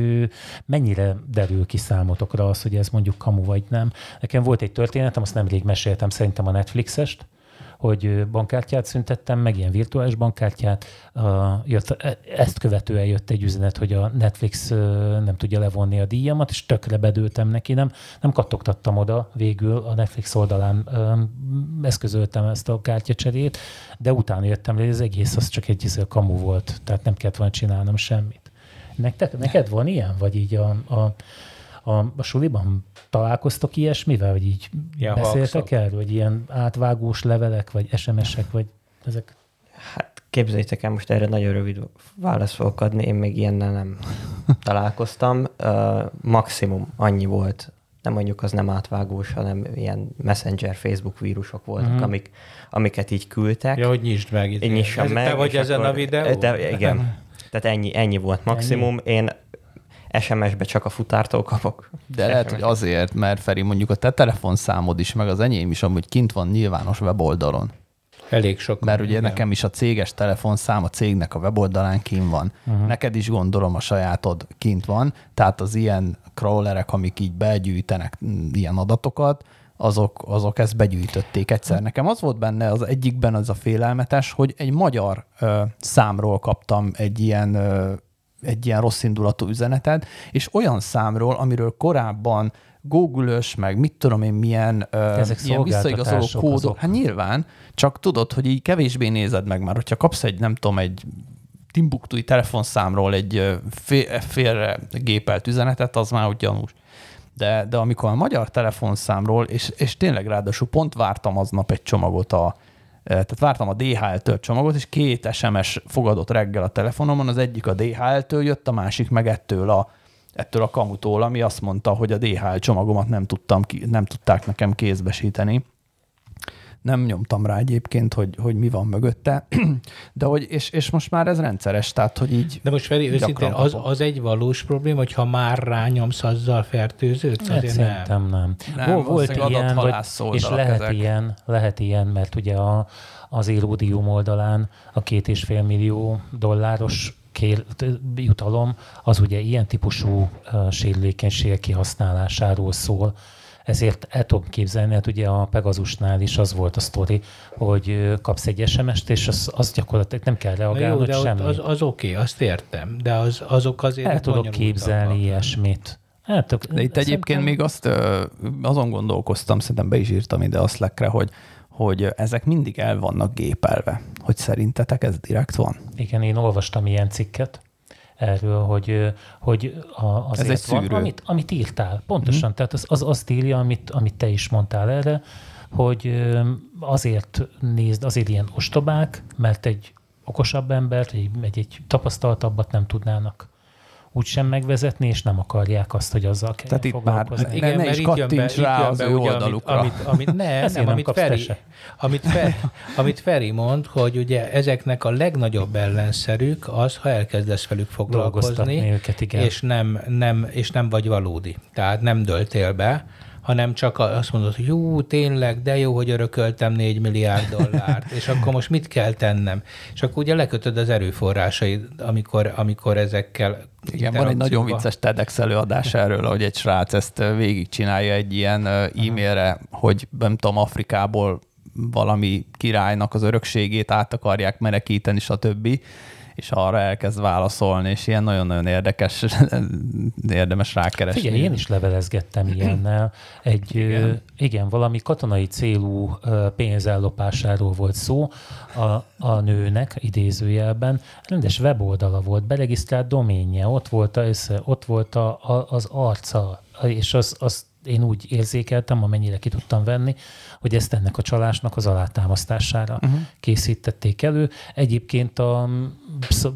mennyire derül ki számotokra az, hogy ez mondjuk kamu vagy nem. Nekem volt egy történetem, azt nemrég meséltem, szerintem a Netflixest, hogy bankkártyát szüntettem, meg ilyen virtuális bankkártyát. Jött, e- ezt követően jött egy üzenet, hogy a Netflix nem tudja levonni a díjamat, és tökre bedőltem neki, nem, nem kattogtattam oda végül a Netflix oldalán eszközöltem ezt a kártyacserét, de utána jöttem hogy az egész az csak egy izé, kamu volt, tehát nem kellett volna csinálnom semmit. Nektek, neked van ilyen? Vagy így a, a, a, a suliban találkoztok ilyesmivel, vagy így Ilyen beszéltek el, vagy ilyen átvágós levelek, vagy SMS-ek, vagy ezek? Hát képzeljétek el, most erre nagyon rövid választ fogok adni, én még ilyennel nem találkoztam. Uh, maximum annyi volt, nem mondjuk az nem átvágós, hanem ilyen messenger, Facebook vírusok voltak, uh-huh. amik, amiket így küldtek. Ja, hogy nyisd meg. Én nyissam Ez- meg. Te vagy ezen akkor- a videó? De, igen. Tehát ennyi, ennyi volt maximum. Én SMS-be csak a futártól kapok. De lehet, hogy azért, mert Feri, mondjuk a te telefonszámod is, meg az enyém is amúgy kint van nyilvános weboldalon. Elég sok. Mert ugye igen. nekem is a céges telefonszám a cégnek a weboldalán kint van. Uh-huh. Neked is gondolom a sajátod kint van, tehát az ilyen crawlerek, amik így begyűjtenek mm, ilyen adatokat, azok, azok ezt begyűjtötték egyszer. Nekem az volt benne az egyikben az a félelmetes, hogy egy magyar ö, számról kaptam egy ilyen ö, egy ilyen rossz indulatú üzenetet, és olyan számról, amiről korábban Google-ös, meg mit tudom én, milyen, Ezek ilyen visszaigazoló kódok. azok. Hát nyilván, csak tudod, hogy így kevésbé nézed meg már, hogyha kapsz egy, nem tudom, egy Timbuktui telefonszámról egy fél, félre gépelt üzenetet, az már úgy gyanús. De, de amikor a magyar telefonszámról, és, és tényleg ráadásul pont vártam aznap egy csomagot a, tehát vártam a DHL-től csomagot, és két SMS fogadott reggel a telefonomon, az egyik a DHL-től jött, a másik meg ettől a, ettől a kamutól, ami azt mondta, hogy a DHL csomagomat nem, tudtam nem tudták nekem kézbesíteni. Nem nyomtam rá egyébként, hogy, hogy mi van mögötte, de hogy, és, és most már ez rendszeres, tehát hogy így De most Feri, őszintén, az, az egy valós probléma, hogyha már rányomsz, azzal fertőződsz? Hát nem. szerintem nem. Nem, Vol- volt ilyen, vagy, és lehet ezek. ilyen, lehet ilyen, mert ugye a, az Erudium oldalán a két és fél millió dolláros kér, jutalom, az ugye ilyen típusú uh, sérülékenység kihasználásáról szól. Ezért el tudom képzelni, hát ugye a Pegasusnál is az volt a sztori, hogy kapsz egy SMS-t, és az, az gyakorlatilag nem kell reagálnod jó, de semmi. az, az oké, azt értem, de az, azok azért El tudok képzelni ilyesmit. El tudok, De itt egyébként még azt azon gondolkoztam, szerintem be is írtam ide a Slackre, hogy, hogy ezek mindig el vannak gépelve. Hogy szerintetek ez direkt van? Igen, én olvastam ilyen cikket erről, hogy, hogy a, azért egy van, szűrő. amit, amit írtál. Pontosan, mm. tehát az, az azt írja, amit, amit te is mondtál erre, hogy azért nézd, azért ilyen ostobák, mert egy okosabb embert, egy, egy, egy tapasztaltabbat nem tudnának úgy sem megvezetni, és nem akarják azt, hogy azzal kell Tehát itt már-. Ne- ne mert is kattints be- rá az be ő ugye, oldalukra. Amit, amit, amit, ne, nem, nem amit Feri, amit, Feri, amit Feri mond, hogy ugye ezeknek a legnagyobb ellenszerük az, ha elkezdesz velük foglalkozni, őket, igen. és nem, nem, és nem vagy valódi. Tehát nem döltél be, hanem csak azt mondod, hogy jó, tényleg, de jó, hogy örököltem 4 milliárd dollárt, és akkor most mit kell tennem? És akkor ugye lekötöd az erőforrásaid, amikor, amikor ezekkel Igen, van egy nagyon vicces TEDx előadás erről, hogy egy srác ezt végigcsinálja egy ilyen e-mailre, hogy nem tudom, Afrikából valami királynak az örökségét át akarják menekíteni, stb. És arra elkezd válaszolni, és ilyen nagyon-nagyon érdekes, érdemes rákeresni. Figyelj, én is levelezgettem ilyennel. Egy, igen. Igen. igen, valami katonai célú pénzellopásáról volt szó a, a nőnek, idézőjelben. Rendes weboldala volt, beregisztrált doménje, ott volt, a, ott volt a, a, az arca, és az, az én úgy érzékeltem, amennyire ki tudtam venni, hogy ezt ennek a csalásnak az alátámasztására uh-huh. készítették elő. Egyébként a,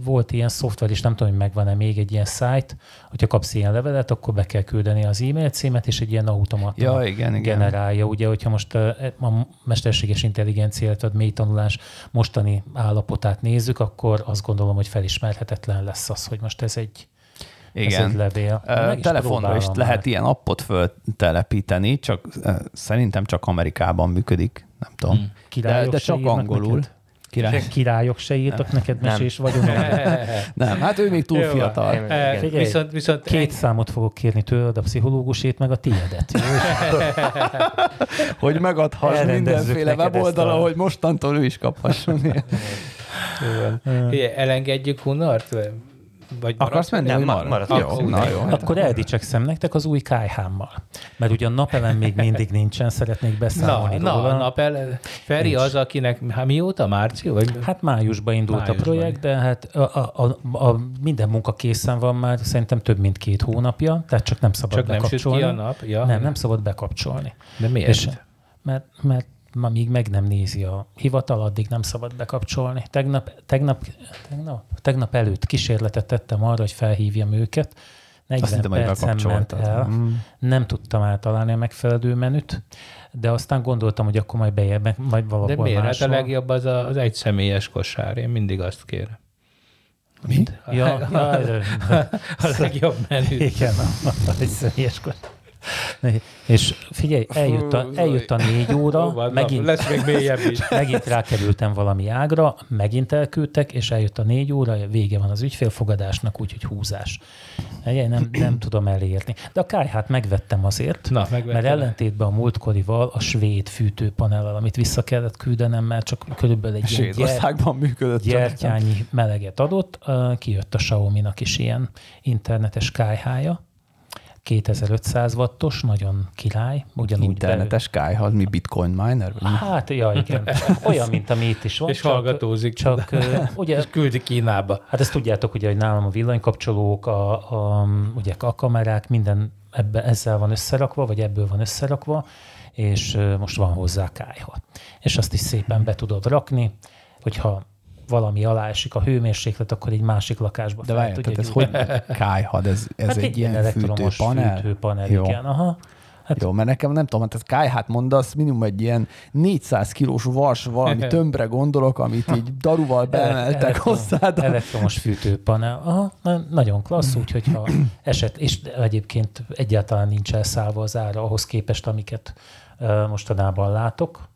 volt ilyen szoftver, és nem tudom, hogy megvan-e még egy ilyen szájt, hogyha kapsz ilyen levelet, akkor be kell küldeni az e-mail címet, és egy ilyen automata Ja, igen, igen. generálja. Ugye, hogyha most ö, a mesterséges intelligencia, illetve a mély tanulás mostani állapotát nézzük, akkor azt gondolom, hogy felismerhetetlen lesz az, hogy most ez egy, Igen. egy levél. Is Telefonra is lehet már. ilyen appot föltelepíteni, csak szerintem csak Amerikában működik, nem tudom. Hmm. De, Királyok de csak angolul. neked? Király. Királyok se írtak neked Nem. mesés vagyon. Nem, hát ő még túl Jó fiatal. Én- igen. Figyelj, Viszont, viszont Két számot fogok kérni tőled, a pszichológusét, meg a tiédet. Hogy megadhass mindenféle neked weboldala, a- hogy mostantól ő is kaphasson. Elengedjük Hunort? Vagy Akarsz menni? Nem, vagy ma- marad? maradok. Jó, na jó. Akkor eldicsekszem nektek az új kájhámmal. Mert ugye a napelem még mindig nincsen, szeretnék Na, beszámolni na, róla. a nap el... Feri Nincs. az, akinek, hát mióta, március? Vagy? Hát májusban indult Májusban. a projekt, de hát a, a, a, a minden munka készen van már, szerintem több mint két hónapja, tehát csak nem szabad Csak nem süt ki bekapcsolni. a nap? Ja. Nem, nem szabad bekapcsolni. De miért? És, mert, mert ma még meg nem nézi a hivatal, addig nem szabad bekapcsolni. Tegnap, tegnap, tegnap, tegnap előtt kísérletet tettem arra, hogy felhívjam őket. 40 Azt percen ment el. Mm. Nem tudtam általálni a megfelelő menüt, de aztán gondoltam, hogy akkor majd bejebb, majd valahol De miért? Hát a legjobb az a, az egyszemélyes kosár. Én mindig azt kérem. Mi? Ja, ja, A legjobb menü. igen, egy személyes kor. És figyelj, eljött a, eljött a négy óra, Ó, van, megint, Lesz még mélyebb is. megint rákerültem valami ágra, megint elküldtek, és eljött a négy óra, vége van az ügyfélfogadásnak, úgyhogy húzás. Ugye, nem, nem tudom elérni. De a kájhát megvettem azért, Na, megvettem. mert ellentétben a múltkorival a svéd fűtőpanellal, amit vissza kellett küldenem, mert csak körülbelül egy Svédországban működött. gyertyányi meleget adott, kijött a Xiaomi-nak is ilyen internetes kájhája, 2500 wattos, nagyon király, ugyanúgy Internetes kájha, az mi bitcoin miner? Vagy? Belül. Hát, ja, igen. Olyan, mint ami itt is van. És hallgatózik. Csak, ö, ugye, És küldi Kínába. hát ezt tudjátok, ugye, hogy nálam a villanykapcsolók, a, a, ugye a kamerák, minden ebbe, ezzel van összerakva, vagy ebből van összerakva, és most van hozzá kájha. És azt is szépen be tudod rakni, hogyha valami alá esik a hőmérséklet, akkor egy másik lakásba De fel várj, tudja tehát ez hogy kájhad? Ez, ez hát egy ilyen elektromos fűtőpanel? fűtőpanel Jó. igen. Aha. Hát Jó, mert nekem nem tudom, hát ez kájhát mondasz, minimum egy ilyen 400 kilós vas valami tömbre gondolok, amit így daruval beemeltek Elektron- hozzád. Elektromos fűtőpanel. Aha, na- nagyon klassz, úgyhogy ha eset, és egyébként egyáltalán nincs elszállva az ára ahhoz képest, amiket ö, mostanában látok,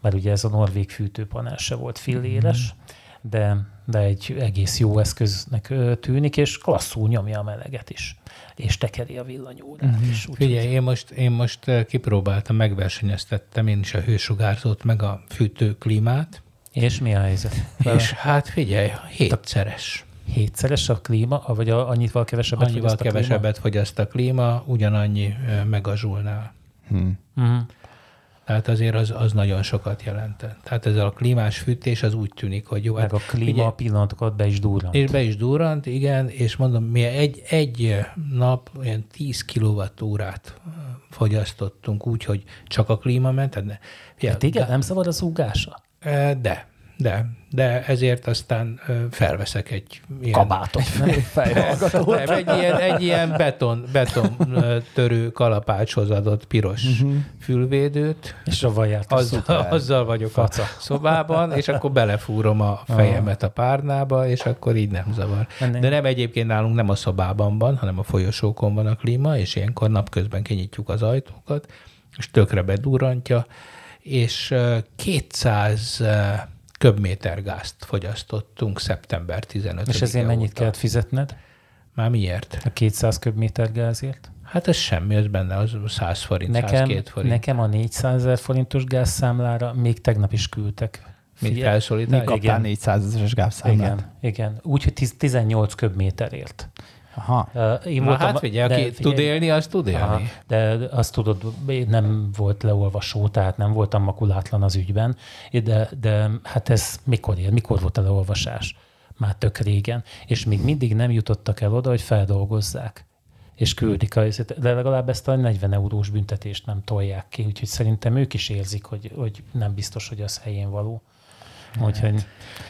mert ugye ez a norvég fűtőpanel se volt filléres, de, de egy egész jó eszköznek tűnik, és klasszul nyomja a meleget is, és tekeri a villanyórát is. Úgyhogy Figyelj, én most, én most kipróbáltam, megversenyeztettem én is a hősugárzót, meg a fűtőklímát, És mi a helyzet? és hát figyelj, hétszeres. Hétszeres a klíma, vagy a, annyival kevesebbet Annyival fogyaszt a klíma? kevesebbet fogyaszt a klíma, ugyanannyi megazsulnál. Hm. Mhm. Tehát azért az, az nagyon sokat jelent. Tehát ez a klímás fűtés az úgy tűnik, hogy jó. Meg hát a klíma figyelj, pillanatokat be is durrant. És be is durrant, igen, és mondom, mi egy, egy nap olyan 10 kilowattórát fogyasztottunk úgy, hogy csak a klíma ment. Tehát ne, Hát igen, nem szabad az ugása? Eh, De, de, de ezért aztán felveszek egy ilyen... Kabátot. Nem, egy ilyen, egy ilyen beton, beton törő kalapácshoz adott piros Mhm. fülvédőt, És a vaját. azzal, azzal vagyok Faca. a szobában, és akkor belefúrom a fejemet a párnába, és akkor így nem zavar. De nem egyébként nálunk nem a szobában van, hanem a folyosókon van a klíma, és ilyenkor napközben kinyitjuk az ajtókat, és tökre bedurrantja, és ö, 200 ö, köbméter gázt fogyasztottunk szeptember 15 És ezért mennyit kellett fizetned? Már miért? A 200 köbméter gázért? Hát ez semmi, ez benne, az 100 forint, Nekem, 102 forint. nekem a 400 ezer forintos gázszámlára még tegnap is küldtek. Figyelj, felszólítás? mikor- Kaptál Igen. 400 ezeres gávszámlát. Igen, igen. Úgyhogy 10 18 köbméterért. Aha. Én Na hát figyelj, aki tud élni, az tud élni. Aha, de azt tudod, nem volt leolvasó, tehát nem voltam makulátlan az ügyben, de, de hát ez mikor ér, mikor volt a leolvasás? Már tök régen, és még mindig nem jutottak el oda, hogy feldolgozzák és küldik, a, de legalább ezt a 40 eurós büntetést nem tolják ki, úgyhogy szerintem ők is érzik, hogy, hogy nem biztos, hogy az helyén való. Úgyhogy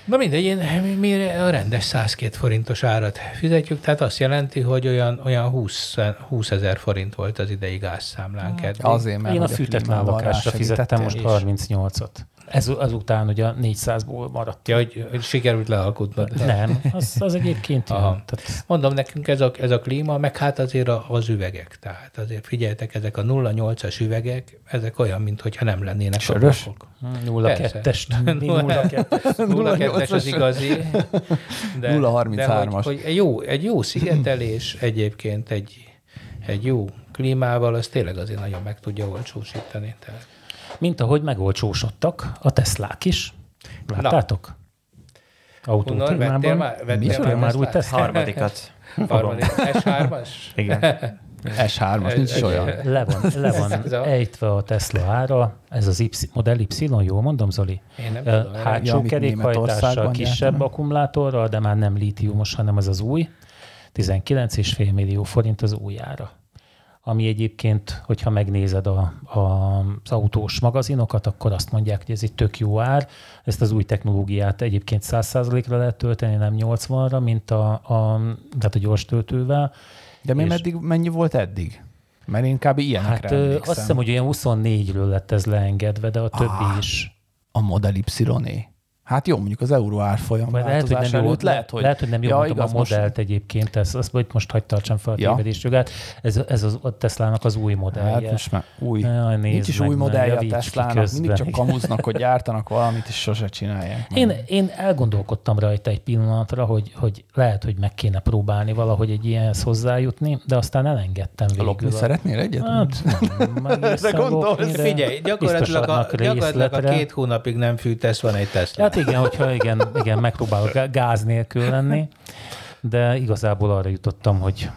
Na mindegy, én, mi a rendes 102 forintos árat fizetjük, tehát azt jelenti, hogy olyan, olyan 20, 20 ezer forint volt az idei gázszámlánk eddig. Azért, mert én a fűtetlen lakásra fizettem most és- 38-ot. Ez, azután ugye a 400-ból maradt. Ja, hogy, hogy sikerült lealkutnod. Nem, az, az egyébként. Aha. Tehát, Mondom nekünk ez a, ez a klíma, meg hát azért a, az üvegek. Tehát azért figyeljetek, ezek a 0,8-as üvegek, ezek olyan, mintha nem lennének Sörös? ablakok. 0,2-est. Mi 0,2 0,2-es az igazi. De, 0,33-as. de hogy, hogy egy, jó, egy jó szigetelés egyébként egy, egy jó klímával, az tényleg azért nagyon meg tudja olcsósítani. Tehát. Mint ahogy megolcsósodtak a Teslák is. Láttátok? Autó Hunor, vettél már, vettél Vettél már új Teslát? Tesla? Harmadikat. Harmadik. S3-as? Igen. S3-as, nincs olyan. Le van, le van ejtve a Tesla ára, ez az y, Model Y, jól mondom, Zoli? Én nem tudom. Ja, Hátsó amit kerékhajtással, kisebb gyártanak. akkumulátorral, de már nem lítiumos, hanem ez az új. 19,5 millió forint az új ára. Ami egyébként, hogyha megnézed a, a, az autós magazinokat, akkor azt mondják, hogy ez egy tök jó ár. Ezt az új technológiát egyébként 100%-ra lehet tölteni, nem 80-ra, mint a, a, tehát a gyors töltővel. De mi meddig, mennyi volt eddig? Mert én kb. ilyenekre Hát emlékszem. azt hiszem, hogy olyan 24-ről lett ez leengedve, de a többi Ah. is. A Model y -é. Hát jó, mondjuk az euró árfolyam Vagy lehet, hogy nem változás jó, előtt lehet, hogy, lehet, hogy nem jó ja, ja, a igaz, modellt egyébként, ezt, azt hogy most hagyd tartsam fel a Ja. jogát. Ez, ez az, a Teslának az új Most, modellje. hát most már új. Jaj, nézd Nincs is meg, új modellje a közben. mindig csak kamuznak, hogy gyártanak valamit, és sose csinálják. meg. Én, én elgondolkodtam rajta egy pillanatra, hogy, hogy lehet, hogy meg kéne próbálni valahogy egy ilyenhez hozzájutni, de aztán elengedtem végül. Lopni szeretnél egyet? Hát, nem, egészen gondolsz? de Figyelj, gyakorlatilag a, gyakorlatilag a két hónapig nem fűtesz, van egy Tesla. Hát igen, hogyha igen, igen, megpróbálok gá- gáz nélkül lenni, de igazából arra jutottam, hogy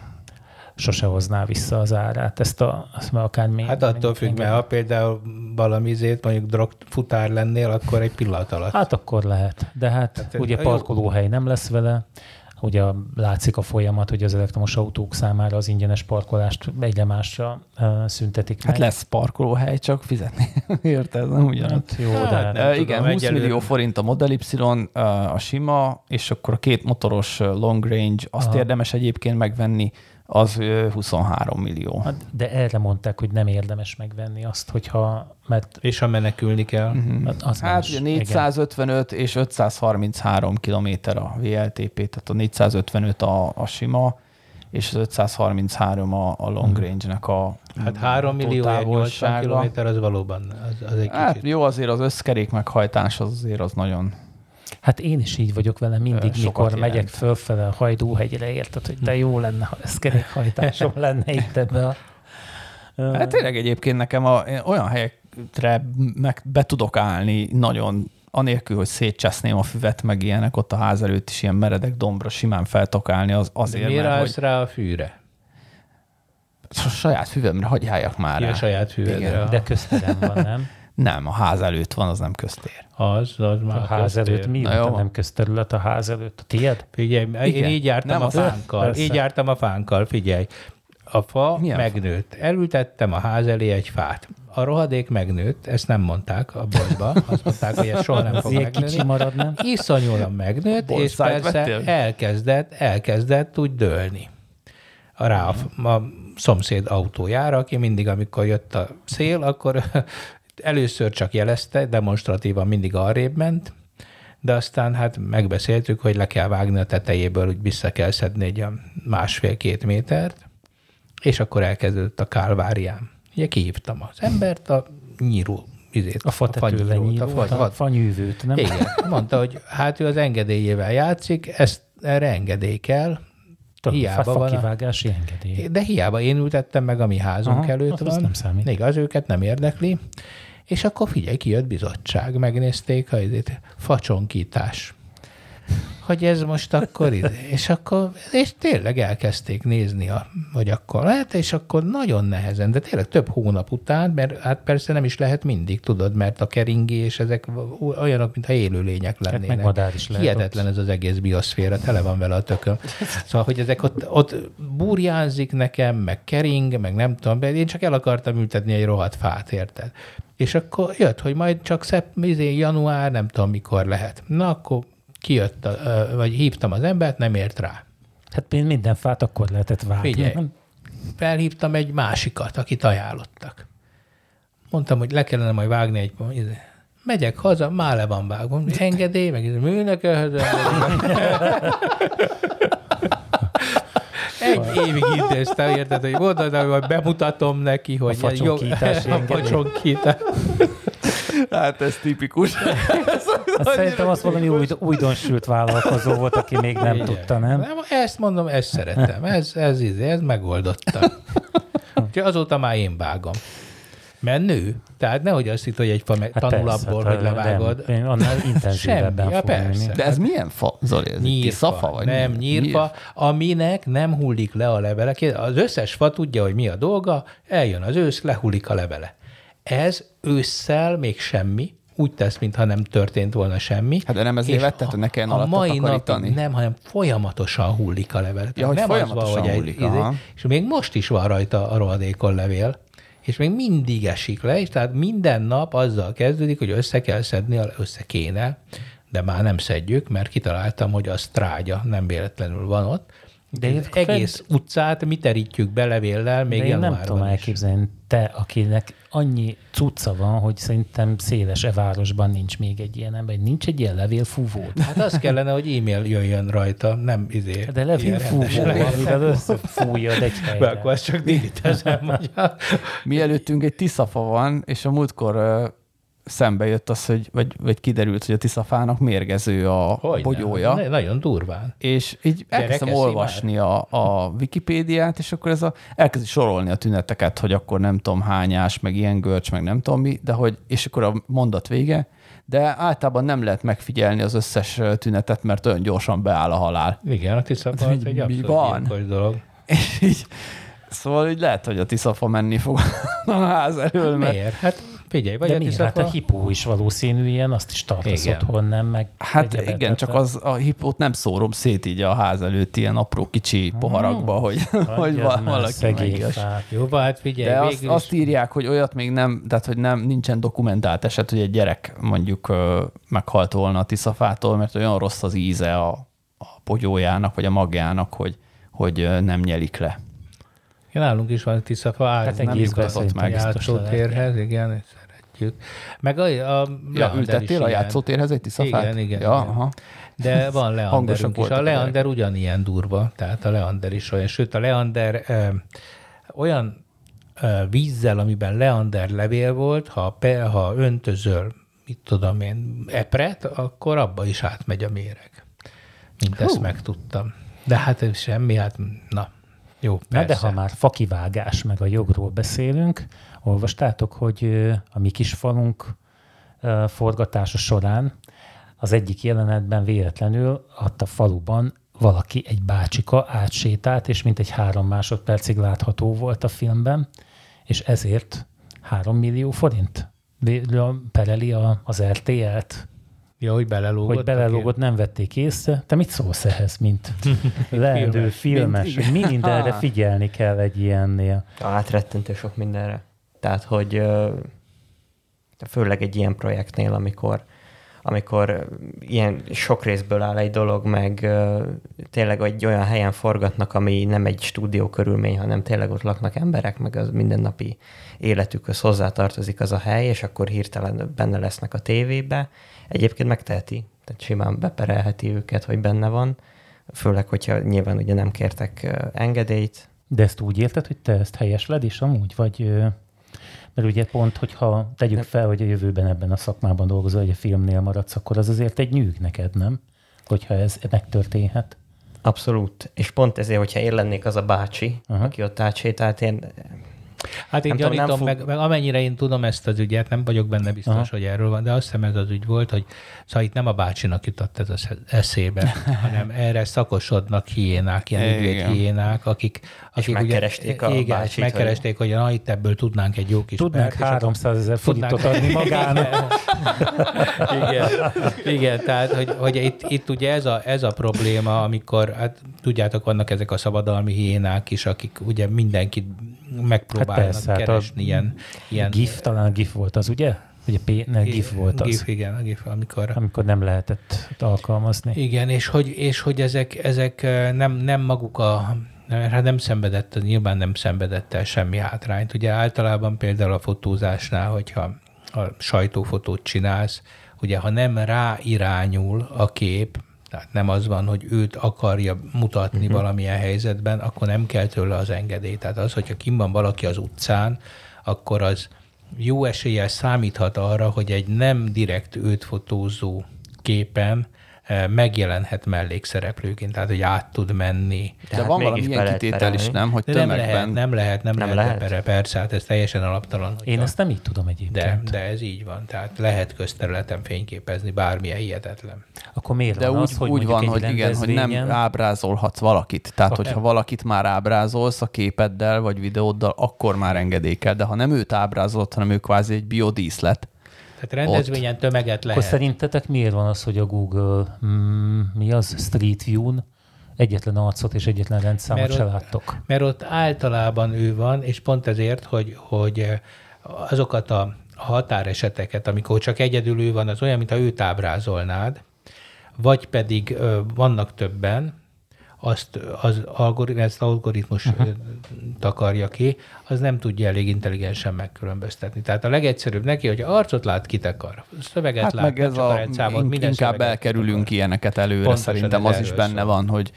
sose hozná vissza az árát. Ezt a, azt már akár még... Hát attól függ, még- mert ha például valami izét, mondjuk drogfutár lennél, akkor egy pillanat alatt. Hát akkor lehet. De hát, Hát, ugye parkolóhely nem lesz vele, ugye látszik a folyamat, hogy az elektromos autók számára az ingyenes parkolást egyre másra szüntetik Hát meg. lesz parkolóhely, csak fizetni. Érted? Nem ugyanaz. Hát jó, Hát de hát, nem. Uh, tudom, igen, 20 egyelőre. millió forint a Model Y, a sima, és akkor a két motoros long range, azt Aha. érdemes egyébként megvenni, az uh, 23 millió. hát, de erre mondták, hogy nem érdemes megvenni azt, hogyha, mert És ha menekülni kell. Mhm. az más. Hát ugye Igen. 455 és 533 km a VLTP, tehát a 455 a, a sima, és az 533 a, a long range-nek a Hát 3 millió, 80 távolsága. kilométer, az valóban, az, az egy Hát kicsit. jó, azért az összkerék meghajtás az azért az nagyon... Hát én is így vagyok vele mindig, Sokat mikor jelent. megyek fölfele a Hajdúhegyre, érted, hogy de jó lenne, ha ez kerékhajtásom lenne itt ebbe a... Hát tényleg egyébként nekem a, olyan helyekre meg be tudok állni nagyon, anélkül, hogy szétcseszném a füvet, meg ilyenek ott a ház előtt is ilyen meredek dombra simán fel tudok állni, az De azért, miért mert hogy rá a fűre? a saját füvemre hagyjáljak már Ki a rá. saját füvedre? Igen. De közterem van, nem? Nem, a ház előtt van, az nem köztér. Az, az már A ház köztér. előtt mi Na nem közterület a ház előtt? A tiéd? Figyelj, én Igen. így jártam Nem a fánkkal. Persze. Így jártam a fánkkal, figyelj. A fa Milyen fa? megnőtt. Elültettem a ház elé egy fát. A rohadék megnőtt, ezt nem mondták a boltba. Azt mondták, hogy ez soha nem fog Ilyen kicsi megnőni. marad, nem? Iszonyúan megnőtt, és persze vettél? elkezdett, elkezdett úgy dőlni. A rá a, a szomszéd autójára, aki mindig, amikor jött a szél, akkor először csak jelezte, demonstratívan mindig arrébb ment, de aztán hát megbeszéltük, hogy le kell vágni a tetejéből, úgy vissza kell szedni egy másfél-két métert, és akkor elkezdődött a kálváriám. Ugye kihívtam az embert, a nyíró, izét, A fa tető fanyírót, lenyíló, a fa, a fa, fanyűvőt, nem? igen, mondta, hogy hát ő az engedélyével játszik, ezt erre engedély kell, hiába van a- kivágási engedély. de hiába én ültettem meg, ami házunk Aha, előtt az- az van. nem számít. Igaz, őket nem érdekli. És akkor figyelj, kijött bizottság, megnézték a facsonkítás. Hogy ez most akkor ide. És akkor, és tényleg elkezdték nézni, a, hogy akkor lehet, és akkor nagyon nehezen, de tényleg több hónap után, mert hát persze nem is lehet mindig, tudod, mert a keringés, ezek olyanok, mintha élőlények lennének. Hát meg madár is lehet Hihetetlen ez az egész bioszféra, tele van vele a tököm. Szóval, hogy ezek ott, ott burjánzik nekem, meg kering, meg nem tudom, de én csak el akartam ültetni egy rohadt fát, érted? És akkor jött, hogy majd csak szep, izé, január, nem tudom mikor lehet. Na akkor kijött, a, vagy hívtam az embert, nem ért rá. Hát mind- minden fát akkor lehetett vágni. Figyelj. nem? Felhívtam egy másikat, akit ajánlottak. Mondtam, hogy le kellene majd vágni egy... Megyek haza, már le van vágom. Engedély, meg ez műnök Egy évig intéztem, érted, hogy mondod, hogy bemutatom neki, hogy A facsonkítás a engedély. facsonkítás. Hát ez tipikus. Hát szerintem az valami új, újdonsült vállalkozó volt, aki még nem Igen. tudta, nem? nem? Ezt mondom, ezt szeretem. Ez, ez, ez, ez megoldottam. Úgyhogy azóta már én vágom. Mert nő. Tehát nehogy azt hitt, hogy egy fa meg Hát tanul persze, abból, hát, hogy levágod. Nem, annál intenzívebben Semmi, persze. De ez milyen fa, Zoli? Ez egy Nyírfa, tiszafa, vagy nem, mi? nyírfa, aminek nem hullik le a levele. Az összes fa tudja, hogy mi a dolga, eljön az ősz, lehullik a levele. Ez ősszel még semmi, úgy tesz, mintha nem történt volna semmi. Hát de nem ezért És vetted, hogy ne kelljen a mai napig nem, hanem folyamatosan hullik a levél. Ja, hogy nem folyamatosan egy- hullik, izé- aha. és még most is van rajta a rohadékon levél, és még mindig esik le, és tehát minden nap azzal kezdődik, hogy össze kell szedni, össze kéne, de már nem szedjük, mert kitaláltam, hogy a strágya nem véletlenül van ott. De én az egész utcát mi terítjük be levéllel, még De én nem tudom is. elképzelni, te, akinek annyi cucca van, hogy szerintem széles e városban nincs még egy ilyen ember, nincs egy ilyen levélfúvód. Hát az kellene, hogy e-mail jöjjön rajta, nem izé. De ilyen levélfúvó, amivel összefújjad egy Be, helyre. akkor ezt csak hogy a... Mi előttünk egy tiszafa van, és a múltkor szembe jött az, hogy, vagy, vagy kiderült, hogy a tiszafának mérgező a Hogyne. bogyója. Ne- Nagyon durván. és így elkezdtem olvasni a, a Wikipédiát, és akkor ez a, elkezdi sorolni a tüneteket, hogy akkor nem tudom hányás, meg ilyen görcs, meg nem tudom mi, de hogy, és akkor a mondat vége, de általában nem lehet megfigyelni az összes tünetet, mert olyan gyorsan beáll a halál. Igen, a tisztafa Hogy egy mi abszolút van? dolog. És így, szóval így lehet, hogy a tiszafa menni fog a ház elől, mert Miért? Hát figyelj, vagy De a miért? Hát a hipó is valószínű ilyen, azt is tartasz Igen. otthon, nem? Meg Hát igen, csak tehát- az a hipót nem szórom szét így a ház előtt ilyen apró kicsi poharakba, hogy, hogy már, valaki fát. Jó, hát figyelj, De azt, végül azt is... írják, hogy olyat még nem, tehát hogy nem, nincsen dokumentált eset, hogy egy gyerek mondjuk meghalt volna a tiszafától, mert olyan rossz az íze a, a pogyójának, vagy a magjának, hogy, hogy nem nyelik le. Ja, nálunk is van tiszafa, áll, Hát jutott szerintem meg. játszótérhez, igen, szeretjük. Meg a, a Ja, ültettél a játszótérhez egy tiszafát? Igen, igen, Ja, igen. Aha. De van Leanderünk is. A Leander ugyanilyen durva, tehát a Leander is olyan. Sőt, a Leander ö, olyan ö, vízzel, amiben Leander levél volt, ha, pe, ha öntözöl, mit tudom én, epret, akkor abba is átmegy a méreg. Mint ezt megtudtam. De hát semmi, hát na, jó, Na persze. de ha már fakivágás, meg a jogról beszélünk, olvastátok, hogy a mi kis falunk forgatása során az egyik jelenetben véletlenül ott a faluban valaki, egy bácsika átsétált, és mint egy három másodpercig látható volt a filmben, és ezért három millió forint pereli a, az RTL-t, Ja, hogy belelógott. hogy belelógott, nem vették észre. Te mit szólsz ehhez, mint leendő Filmes. filmes? Mi mindenre figyelni kell egy ilyennél? Átrettentő sok mindenre. Tehát, hogy főleg egy ilyen projektnél, amikor, amikor ilyen sok részből áll egy dolog, meg tényleg egy olyan helyen forgatnak, ami nem egy stúdió körülmény, hanem tényleg ott laknak emberek, meg az mindennapi életükhöz hozzátartozik az a hely, és akkor hirtelen benne lesznek a tévébe. Egyébként megteheti, tehát simán beperelheti őket, hogy benne van, főleg, hogyha nyilván ugye nem kértek engedélyt, De ezt úgy érted, hogy te ezt helyesled is amúgy? Vagy, mert ugye pont, hogyha tegyük fel, hogy a jövőben ebben a szakmában dolgozol, hogy a filmnél maradsz, akkor az azért egy nyűg neked, nem? Hogyha ez megtörténhet. Abszolút. És pont ezért, hogyha én lennék az a bácsi, Aha. Aki ott átsétált, én Hát én Nem tudom, gyanítom, nem meg, fog- meg amennyire én tudom ezt az ügyet, nem vagyok benne biztos, Aha. hogy erről van, de azt hiszem ez az ügy volt, hogy szóval itt nem a bácsinak jutott ez az eszébe, hanem erre szakosodnak hiénák, ilyen ügyvéd hiének, akik, akik megkeresték a igen, és bácsit, megkeresték, hogy na, itt ebből tudnánk egy jó kis Tudnánk pert, és akkor 300 ezer forintot adni magának. igen, igen, tehát hogy, hogy itt, itt ugye ez a, ez a probléma, amikor, hát tudjátok, vannak ezek a szabadalmi hiénák is, akik ugye mindenkit megpróbálnak Hát persze, hát a keresni ilyen, ilyen GIF, talán a GIF volt az, ugye? Ugye P, ne, GIF volt az, GIF, igen, a GIF, amikor... amikor nem lehetett alkalmazni. Igen, és hogy, és hogy ezek, ezek nem, nem maguk a hát nem szenvedett, nyilván nem szenvedett el semmi hátrányt. Ugye általában például a fotózásnál, hogyha a sajtófotót csinálsz, ugye ha nem rá irányul a kép, tehát nem az van, hogy őt akarja mutatni uh-huh. valamilyen helyzetben, akkor nem kell tőle az engedély. Tehát az, hogyha kim van valaki az utcán, akkor az jó eséllyel számíthat arra, hogy egy nem direkt őt fotózó képen megjelenhet mellékszereplőként, tehát hogy át tud menni. De hát van valami ilyen kitétel is, nem? Hogy De nem lehet, nem lehet, nem, nem lehet, lehet. persze, hát ez teljesen alaptalan. Én ezt nem így tudom egyébként. De, de ez így van, tehát lehet közterületen fényképezni, bármilyen hihetetlen. Akkor miért de van úgy, az, hogy úgy van, hogy igen, hogy nem ábrázolhatsz valakit. Tehát, Ha hogyha valakit már ábrázolsz a képeddel vagy videóddal, akkor már engedély kell. De ha nem őt ábrázolod, hanem ő kvázi egy biodíszlet, Tehát rendezvényen tömeget lehet. Akkor szerintetek miért van az, hogy a Google, mm, mi az, Street View-n egyetlen arcot és egyetlen rendszámot Mert se ott- láttok? Mert ott általában ő van, és pont ezért, hogy, hogy eh, azokat a határeseteket, amikor csak egyedül ő van, az olyan, mintha őt ábrázolnád, vagy pedig ö, vannak többen, azt az algoritmus, ezt algoritmus uh-huh. takarja ki, az nem tudja elég intelligensen megkülönböztetni. Tehát a legegyszerűbb neki, hogy arcot lát, kit akar. Szöveget Hát lát, meg ez a, rendszámot, in- minden inkább elkerülünk akar. ilyeneket előre. Pontosan Szerintem az is benne szól. van, hogy,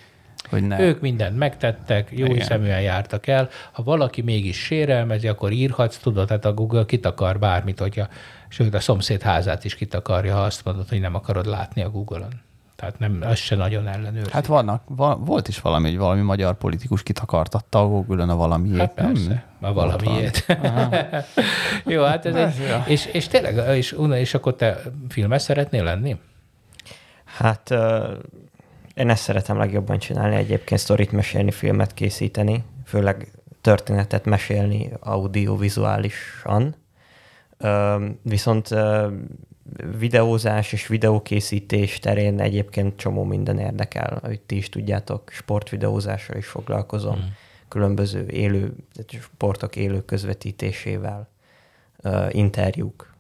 hogy ne. Ők mindent megtettek, jó Igen. hiszeműen jártak el. Ha valaki mégis sérelmezi, akkor írhatsz, tudod, hát a Google kitakar bármit, hogyha, sőt a szomszéd házát is kitakarja, ha azt mondod, hogy nem akarod látni a Google-on. Tehát nem, az se nagyon ellenőrzi. Hát vannak, va, volt is valami, hogy valami magyar politikus kitakartatta a google a valamiét. Hát persze, Nem? a valamiért. Jó, hát ez egy, és, és tényleg, és, és akkor te filmes szeretnél lenni? Hát ö, én ezt szeretem legjobban csinálni, egyébként sztorit mesélni, filmet készíteni, főleg történetet mesélni audiovizuálisan. Ö, Viszont ö, videózás és videókészítés terén egyébként csomó minden érdekel, ahogy ti is tudjátok, sportvideózással is foglalkozom, mm. különböző élő, sportok élő közvetítésével, interjúk,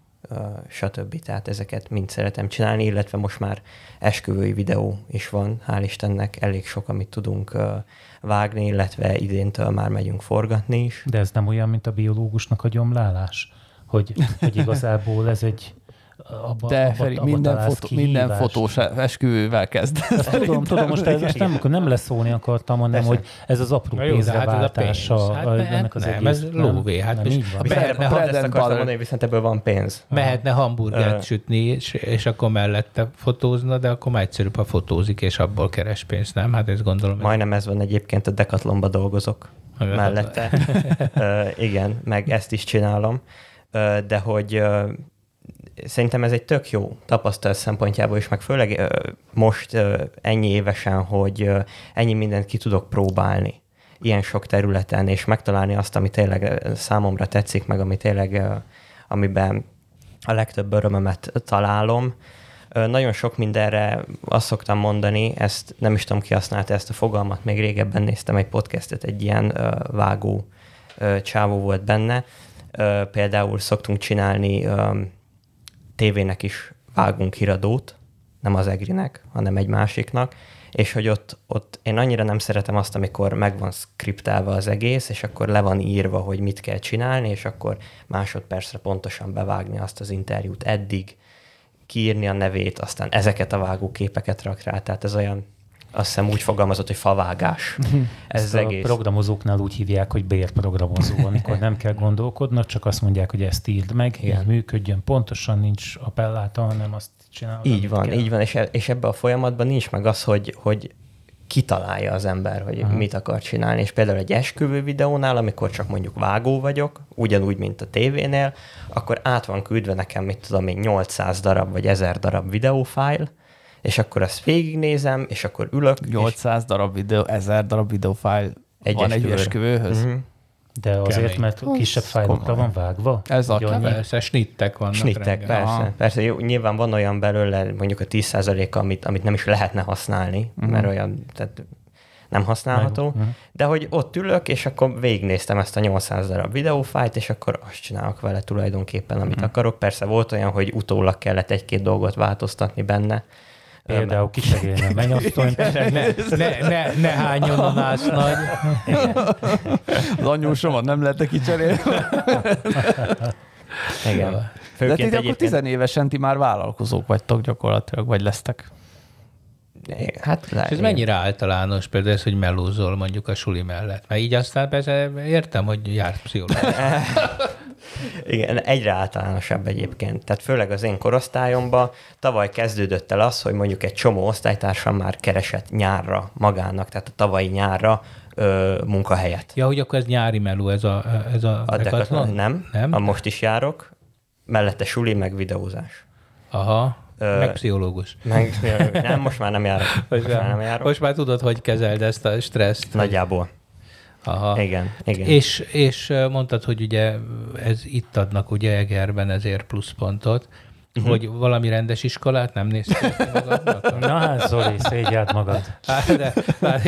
stb. Tehát ezeket mind szeretem csinálni, illetve most már esküvői videó is van, hál' Istennek, elég sok, amit tudunk vágni, illetve idéntől már megyünk forgatni is. De ez nem olyan, mint a biológusnak a gyomlálás? Hogy, hogy igazából ez egy... Abba, De abba, Feri, abba minden, fotó, minden kihívást. fotós esküvővel kezd. Ezt tudom, tudom, most, ez, most nem, nem leszólni akartam, hanem Persze. hogy ez az apró hát ez a pénzreváltása pénz. Hát a, ne- ennek az nem, egész. ez lóvé, hát nem, így van. Mehetne ha- ezt akartam mondani, viszont ebből van pénz. Mehetne hamburgert sütni, és, és akkor mellette fotózna, de akkor már egyszerűbb, ha fotózik, és abból keres pénzt, nem? Hát ezt gondolom. Majdnem ez van egyébként, a Decathlonba dolgozok Hogy- mellette. Igen, meg ezt is csinálom. De hogy szerintem ez egy tök jó tapasztalat szempontjából is, meg főleg most ennyi évesen, hogy ennyi mindent ki tudok próbálni ilyen sok területen, és megtalálni azt, ami tényleg számomra tetszik, meg ami tényleg, amiben a legtöbb örömömet találom. Nagyon sok mindenre azt szoktam mondani, ezt nem is tudom ki használta ezt a fogalmat, még régebben néztem egy podcastet, egy ilyen vágó csávó volt benne. Például szoktunk csinálni tévének is vágunk híradót, nem az Egrinek, hanem egy másiknak, és hogy ott, ott én annyira nem szeretem azt, amikor meg van skriptálva az egész, és akkor le van írva, hogy mit kell csinálni, és akkor másodpercre pontosan bevágni azt az interjút eddig, kiírni a nevét, aztán ezeket a vágóképeket rak rá, tehát ez olyan, azt hiszem úgy fogalmazott, hogy favágás. Ez Ezt az a egész. programozóknál úgy hívják, hogy bérprogramozó, amikor nem kell gondolkodnak, csak azt mondják, hogy ezt írd meg, Igen. így működjön, pontosan nincs appelláta, hanem azt csinálod. Így van, kell. így van, és, e- és ebbe a folyamatban nincs meg az, hogy, hogy kitalálja az ember, hogy Aha. mit akar csinálni. És például egy esküvő videónál, amikor csak mondjuk vágó vagyok, ugyanúgy, mint a tévénél, akkor át van küldve nekem, mit tudom én, 800 darab vagy 1000 darab videófájl, és akkor azt végignézem, és akkor ülök. 800 darab videó, 1000 darab videófájl Egy van egy esküvőhöz. és... Mhm. De azért, Kemény. mert kisebb fájlokra van vágva. Ez a- annyi- Persze, snittek vannak. Snittek, persze. Aha. Persze, jó, nyilván van olyan belőle, mondjuk a 10%-a, amit, amit nem is lehetne használni, uh-huh. mert olyan, tehát nem használható, Meg- mhm. de hogy ott ülök, és akkor végignéztem ezt a 800 darab videófájt, és akkor azt csinálok vele tulajdonképpen, amit uh-huh. akarok. Persze volt olyan, hogy utólag kellett egy-két dolgot változtatni benne. Például kisegélni a mennyasszonyt. Ne, ne, ne, ne hányjon a nász nagy. Az anyósomat nem lehet kicserélni. Igen. Főként De ti akkor tizenévesen ti már vállalkozók vagytok gyakorlatilag, vagy lesztek. Hát És ez mennyire általános például ez, hogy melózol mondjuk a suli mellett? Mert így aztán persze értem, hogy jársz pszichológus. Igen, egyre általánosabb egyébként. Tehát főleg az én korosztályomban tavaly kezdődött el az, hogy mondjuk egy csomó osztálytársam már keresett nyárra magának, tehát a tavalyi nyárra ö, munkahelyet. Ja, hogy akkor ez nyári meló, ez a, ez a, A? Decathlon, nem, Nem? A most is járok, mellette suli, meg videózás. Aha, Ö, meg pszichológus. Meg, nem, most már nem járok. Most már nem járok. Most már tudod, hogy kezeld ezt a stresszt. Nagyjából. Aha. Igen, igen. És, és mondtad, hogy ugye ez itt adnak ugye Egerben ezért pluszpontot, uh-huh. hogy valami rendes iskolát nem néztél magadnak? Na hát, Zoli, szégyeld magad. Hát, de, hát,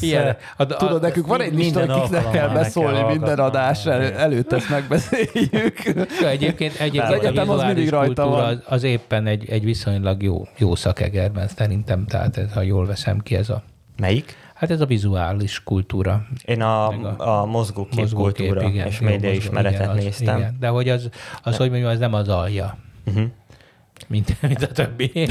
ilyen, a, a, Tudod, nekünk van egy lista, minden hogy kiknek kell beszólni minden adás el, előtt, ezt megbeszéljük. Ja, egyébként, egyébként Az egyetem az mindig rajta van. Az, az éppen egy, egy viszonylag jó, jó szakegerben szerintem, tehát ez, ha jól veszem ki, ez a, Melyik? Hát ez a vizuális kultúra. Én a, a, a mozgókép, Mozgókép, kultúra igen, és média ismeretet igen, az- néztem. Igen, de hogy az, az hogy mondjam, az nem az alja, Uh-huh. Mint, mint a többi.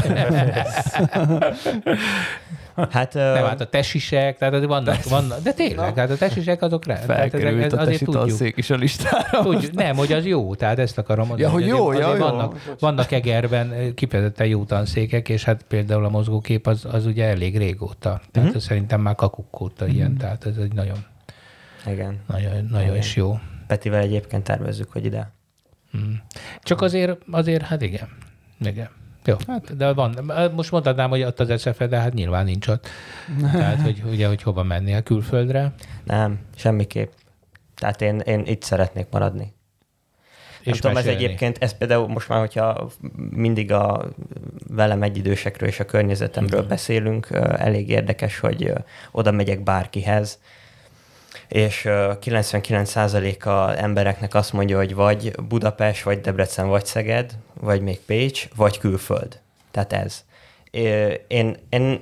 Hát, Nem, hát a tesisek, tehát azért vannak, vannak, de tényleg, hát a tesisek azok rá. ezek- Felkerült a azért tudjuk. tanszék is a listára. Tudjuk, nem, hogy az jó, tehát ezt akarom mondani. Ja, hogy jó, azért, ja, azért jó. Vannak, vannak Egerben kifejezetten jó tanszékek, és hát például a mozgókép az, az ugye elég régóta. Tehát Mhm. ez szerintem már kakuk óta ilyen, tehát ez egy nagyon, igen. nagyon, nagyon is jó. Petivel egyébként tervezzük, hogy ide. Mm. Csak azért, azért, hát igen. Igen. Jó, hát, de van, most mondhatnám, hogy ott az SZFE, de hát nyilván nincs ott. Tehát, hogy ugye, hogy hova mennél külföldre. Nem, semmiképp. Tehát én, én itt szeretnék maradni. És És tudom, ez egyébként, ez például most már, hogyha mindig a velem egyidősekről és a környezetemről beszélünk, ö, elég érdekes, hogy oda megyek bárkihez, és ö, 99%-a embereknek azt mondja, hogy vagy Budapest, vagy Debrecen, vagy Szeged, vagy még Pécs, vagy külföld. Tehát ez. Én, én,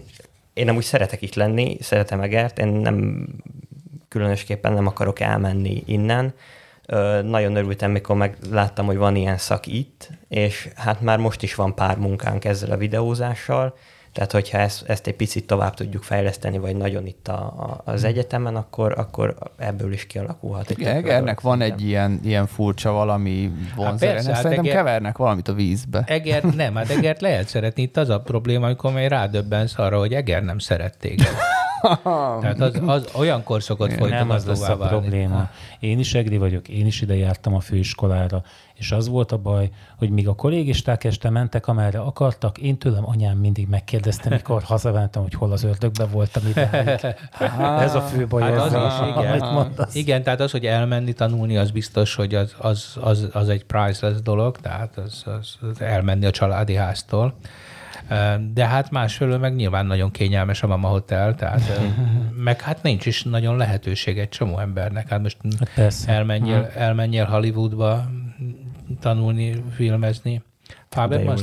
én amúgy szeretek itt lenni, szeretem Egert, én nem különösképpen nem akarok elmenni innen. Nagyon örültem, mikor megláttam, hogy van ilyen szak itt, és hát már most is van pár munkánk ezzel a videózással, tehát hogyha ezt, ezt egy picit tovább tudjuk fejleszteni, vagy nagyon itt a, a, az egyetemen, akkor, akkor ebből is kialakulhat. egy Igen, Egernek van egy ilyen, ilyen furcsa valami vonzere. Hát hát Szerintem Eger- kevernek valamit a vízbe. Eger, nem, hát Egert lehet szeretni. Itt az a probléma, amikor még rádöbbensz arra, hogy Eger nem szeret téged. Tehát az, az olyankor szokott Nem az lesz a válni. probléma. Én is egri vagyok, én is ide jártam a főiskolára, és az volt a baj, hogy míg a kollégisták este mentek, amerre akartak, én tőlem anyám mindig megkérdezte, mikor hazaváltam, hogy hol az ördögbe voltam ide. Ez a fő baj, Hát az is, amit igen. mondasz. Igen, tehát az, hogy elmenni tanulni, az biztos, hogy az, az, az, az egy priceless dolog, tehát az, az, az elmenni a családi háztól. De hát másfelől meg nyilván nagyon kényelmes a Mama Hotel, tehát meg hát nincs is nagyon lehetőség egy csomó embernek. Hát most Hát persze. elmenjél, elmenjél Hollywoodba tanulni, filmezni.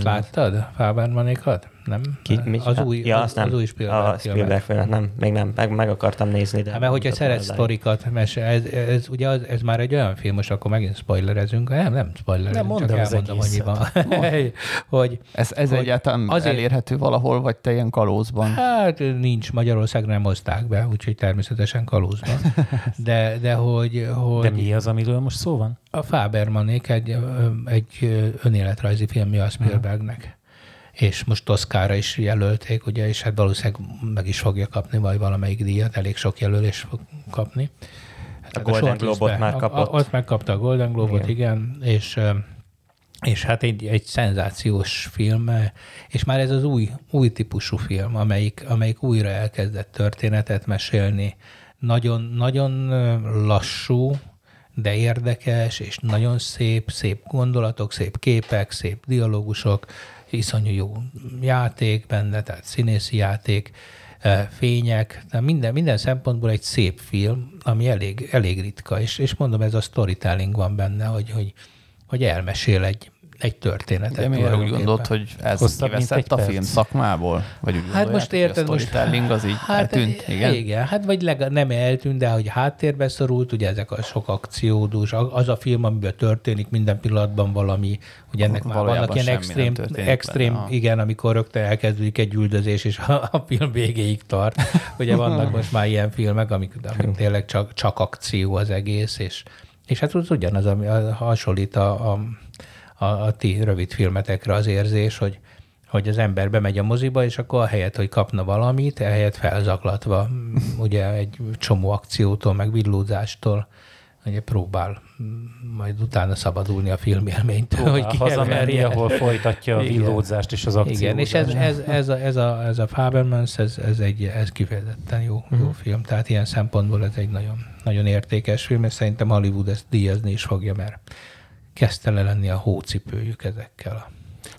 Jó láttad? Fabermanékat? Nem? Ki, mi? az új, ja, az, nem. az új Spielberg a filmet. Spielberg filmet, nem, még nem, meg, meg akartam nézni, de... Hát, mert hogyha szeretsz sztorikat mesél, ez, ez, ugye az, ez már egy olyan film, most akkor megint spoilerezünk. Nem, nem spoilerezünk, Nem, mondd csak elmondom, van. hogy, Ez, ez hogy egyáltalán azért- elérhető valahol, vagy te ilyen kalózban? Hát nincs, Magyarországra nem hozták be, úgyhogy természetesen kalózban. De, de hogy, hogy De mi az, amiről most szó van? a Fabermanék egy, egy önéletrajzi filmje a Spielbergnek. És most Toszkára is jelölték, ugye, és hát valószínűleg meg is fogja kapni majd valamelyik díjat, elég sok jelölés fog kapni. Hát Golden shortlistbe- Globe-ot már a- kapott. A, ott megkapta a Golden Globe-ot, igen, igen és, és hát egy, egy szenzációs film, és már ez az új, új típusú film, amelyik, amelyik újra elkezdett történetet mesélni. Nagyon, nagyon lassú, de érdekes, és nagyon szép, szép gondolatok, szép képek, szép dialógusok, iszonyú jó játék benne, tehát színészi játék, eh, fények, tehát minden, minden szempontból egy szép film, ami elég, elég ritka, és, és mondom, ez a storytelling van benne, hogy, hogy, hogy elmesél egy, egy történetet. De miért úgy gondolod, hogy ez Hosszabb, kiveszett a perc? film szakmából? Vagy úgy Hát most hogy érted, most- az így Hát eltűnt? Igen? igen, hát vagy leg, nem eltűnt, de hogy háttérbe szorult, ugye ezek a sok akciódús, az a film, amiben történik minden pillanatban valami, ugye ennek már vannak ilyen extrém, extrém benne, igen, amikor rögtön elkezdődik egy üldözés, és a, a film végéig tart. Ugye vannak most már ilyen filmek, amik, amik tényleg csak, csak akció az egész, és, és hát az ugyanaz, ami hasonlít a, a, a, a ti rövid filmetekre az érzés, hogy, hogy az ember bemegy a moziba, és akkor ahelyett, hogy kapna valamit, ehelyett felzaklatva, mm, ugye egy csomó akciótól, meg villózástól, ugye próbál mm, majd utána szabadulni a filmélménytől, hogy Próbál hazamerni, kielverje. ahol folytatja a Igen. villózást és az akciót. Igen, és ez, ez, ez, a, ez, a, ez a Fabermans, ez, ez, egy, ez kifejezetten jó, Mhm. jó film. Tehát ilyen szempontból ez egy nagyon, nagyon értékes film, és szerintem Hollywood ezt díjazni is fogja, mert kezdte le lenni a hócipőjük ezekkel.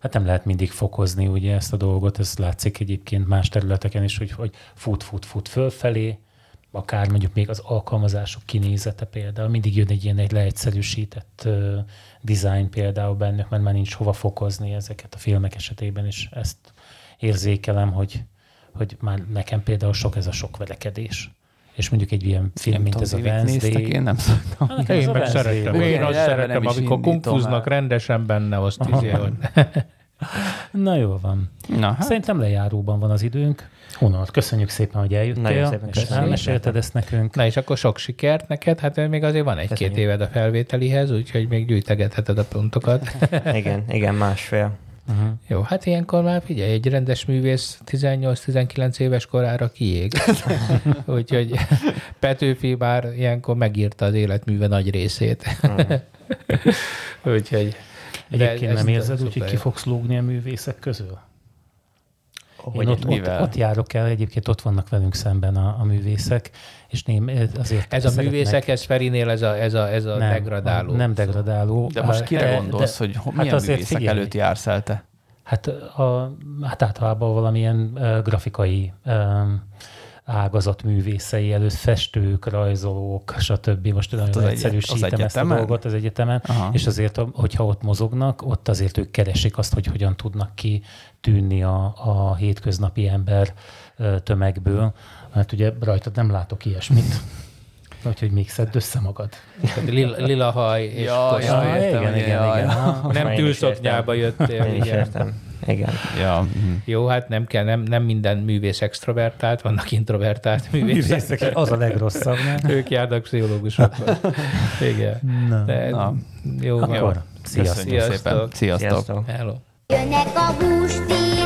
Hát nem lehet mindig fokozni ugye ezt a dolgot, ez látszik egyébként más területeken is, hogy, hogy fut, fut, fut fölfelé, akár mondjuk még az alkalmazások kinézete például, mindig jön egy ilyen egy leegyszerűsített uh, design például bennük, mert már nincs hova fokozni ezeket a filmek esetében, és ezt érzékelem, hogy, hogy már nekem például sok ez a sok verekedés. És mondjuk egy ilyen film, Nem mint tudom, ez a Wednesday. én nem szoktam. Hát Én meg szeretem. Én Én azt szeretem, amikor kungfuznak rendesen benne, azt izé, hogy Na jó van. Na, Hát. Szerintem lejáróban van az időnk. Honnan, köszönjük szépen, hogy eljöttél, Nagyon szépen és elmesélted ezt nekünk. Na és akkor sok sikert neked, hát még azért van egy-két éved a felvételihez, úgyhogy még gyűjtegetheted a pontokat. Igen, igen, másfél. Uh-huh. Jó, hát ilyenkor már figyelj, egy rendes művész 18-19 éves korára kiég. Úgyhogy Petőfi már ilyenkor megírta az életműve nagy részét. Úgyhogy... de Egyébként nem érzed hogy ki fogsz lógni a művészek közül? Hogy Én ott, ott, mivel? ott járok el, egyébként ott vannak velünk szemben a, a művészek, és ném, azért Ez a szeretnek- művészek, ez Ferinél ez a, ez a, ez a nem, degradáló. Nem degradáló. de most Hát, kire gondolsz, de- hogy ho- hát milyen azért művészek figyelj. előtt jársz el te? Hát, a, hát általában valamilyen uh, grafikai um, ágazat művészei előtt, festők, rajzolók, stb. Most nagyon az egyszerűsítem az ezt a egyetemen? dolgot az egyetemen, Aha. és azért, hogyha ott mozognak, ott azért ők keresik azt, hogy hogyan tudnak ki tűnni a, a hétköznapi ember tömegből. Hát ugye rajtad nem látok ilyesmit. Úgyhogy még szedd össze magad. Lila, lila haj és Ja, ja, értem, igen, igen, igen. ja. Ah, Nem tűlszoknyába jöttél. Én is igen. értem. Igen. Ja, mhm. Jó, hát nem kell, nem, nem minden művész extrovertált, vannak introvertált művészek. Művészek, az a legrosszabb, nem? Ők járnak pszichológusokra. Igen. Na. De, Na. jó. Akkor, sziasztok! köszönjük Sziasztok. Sziasztok. Sziasztok. Hello. Jönnek a hústi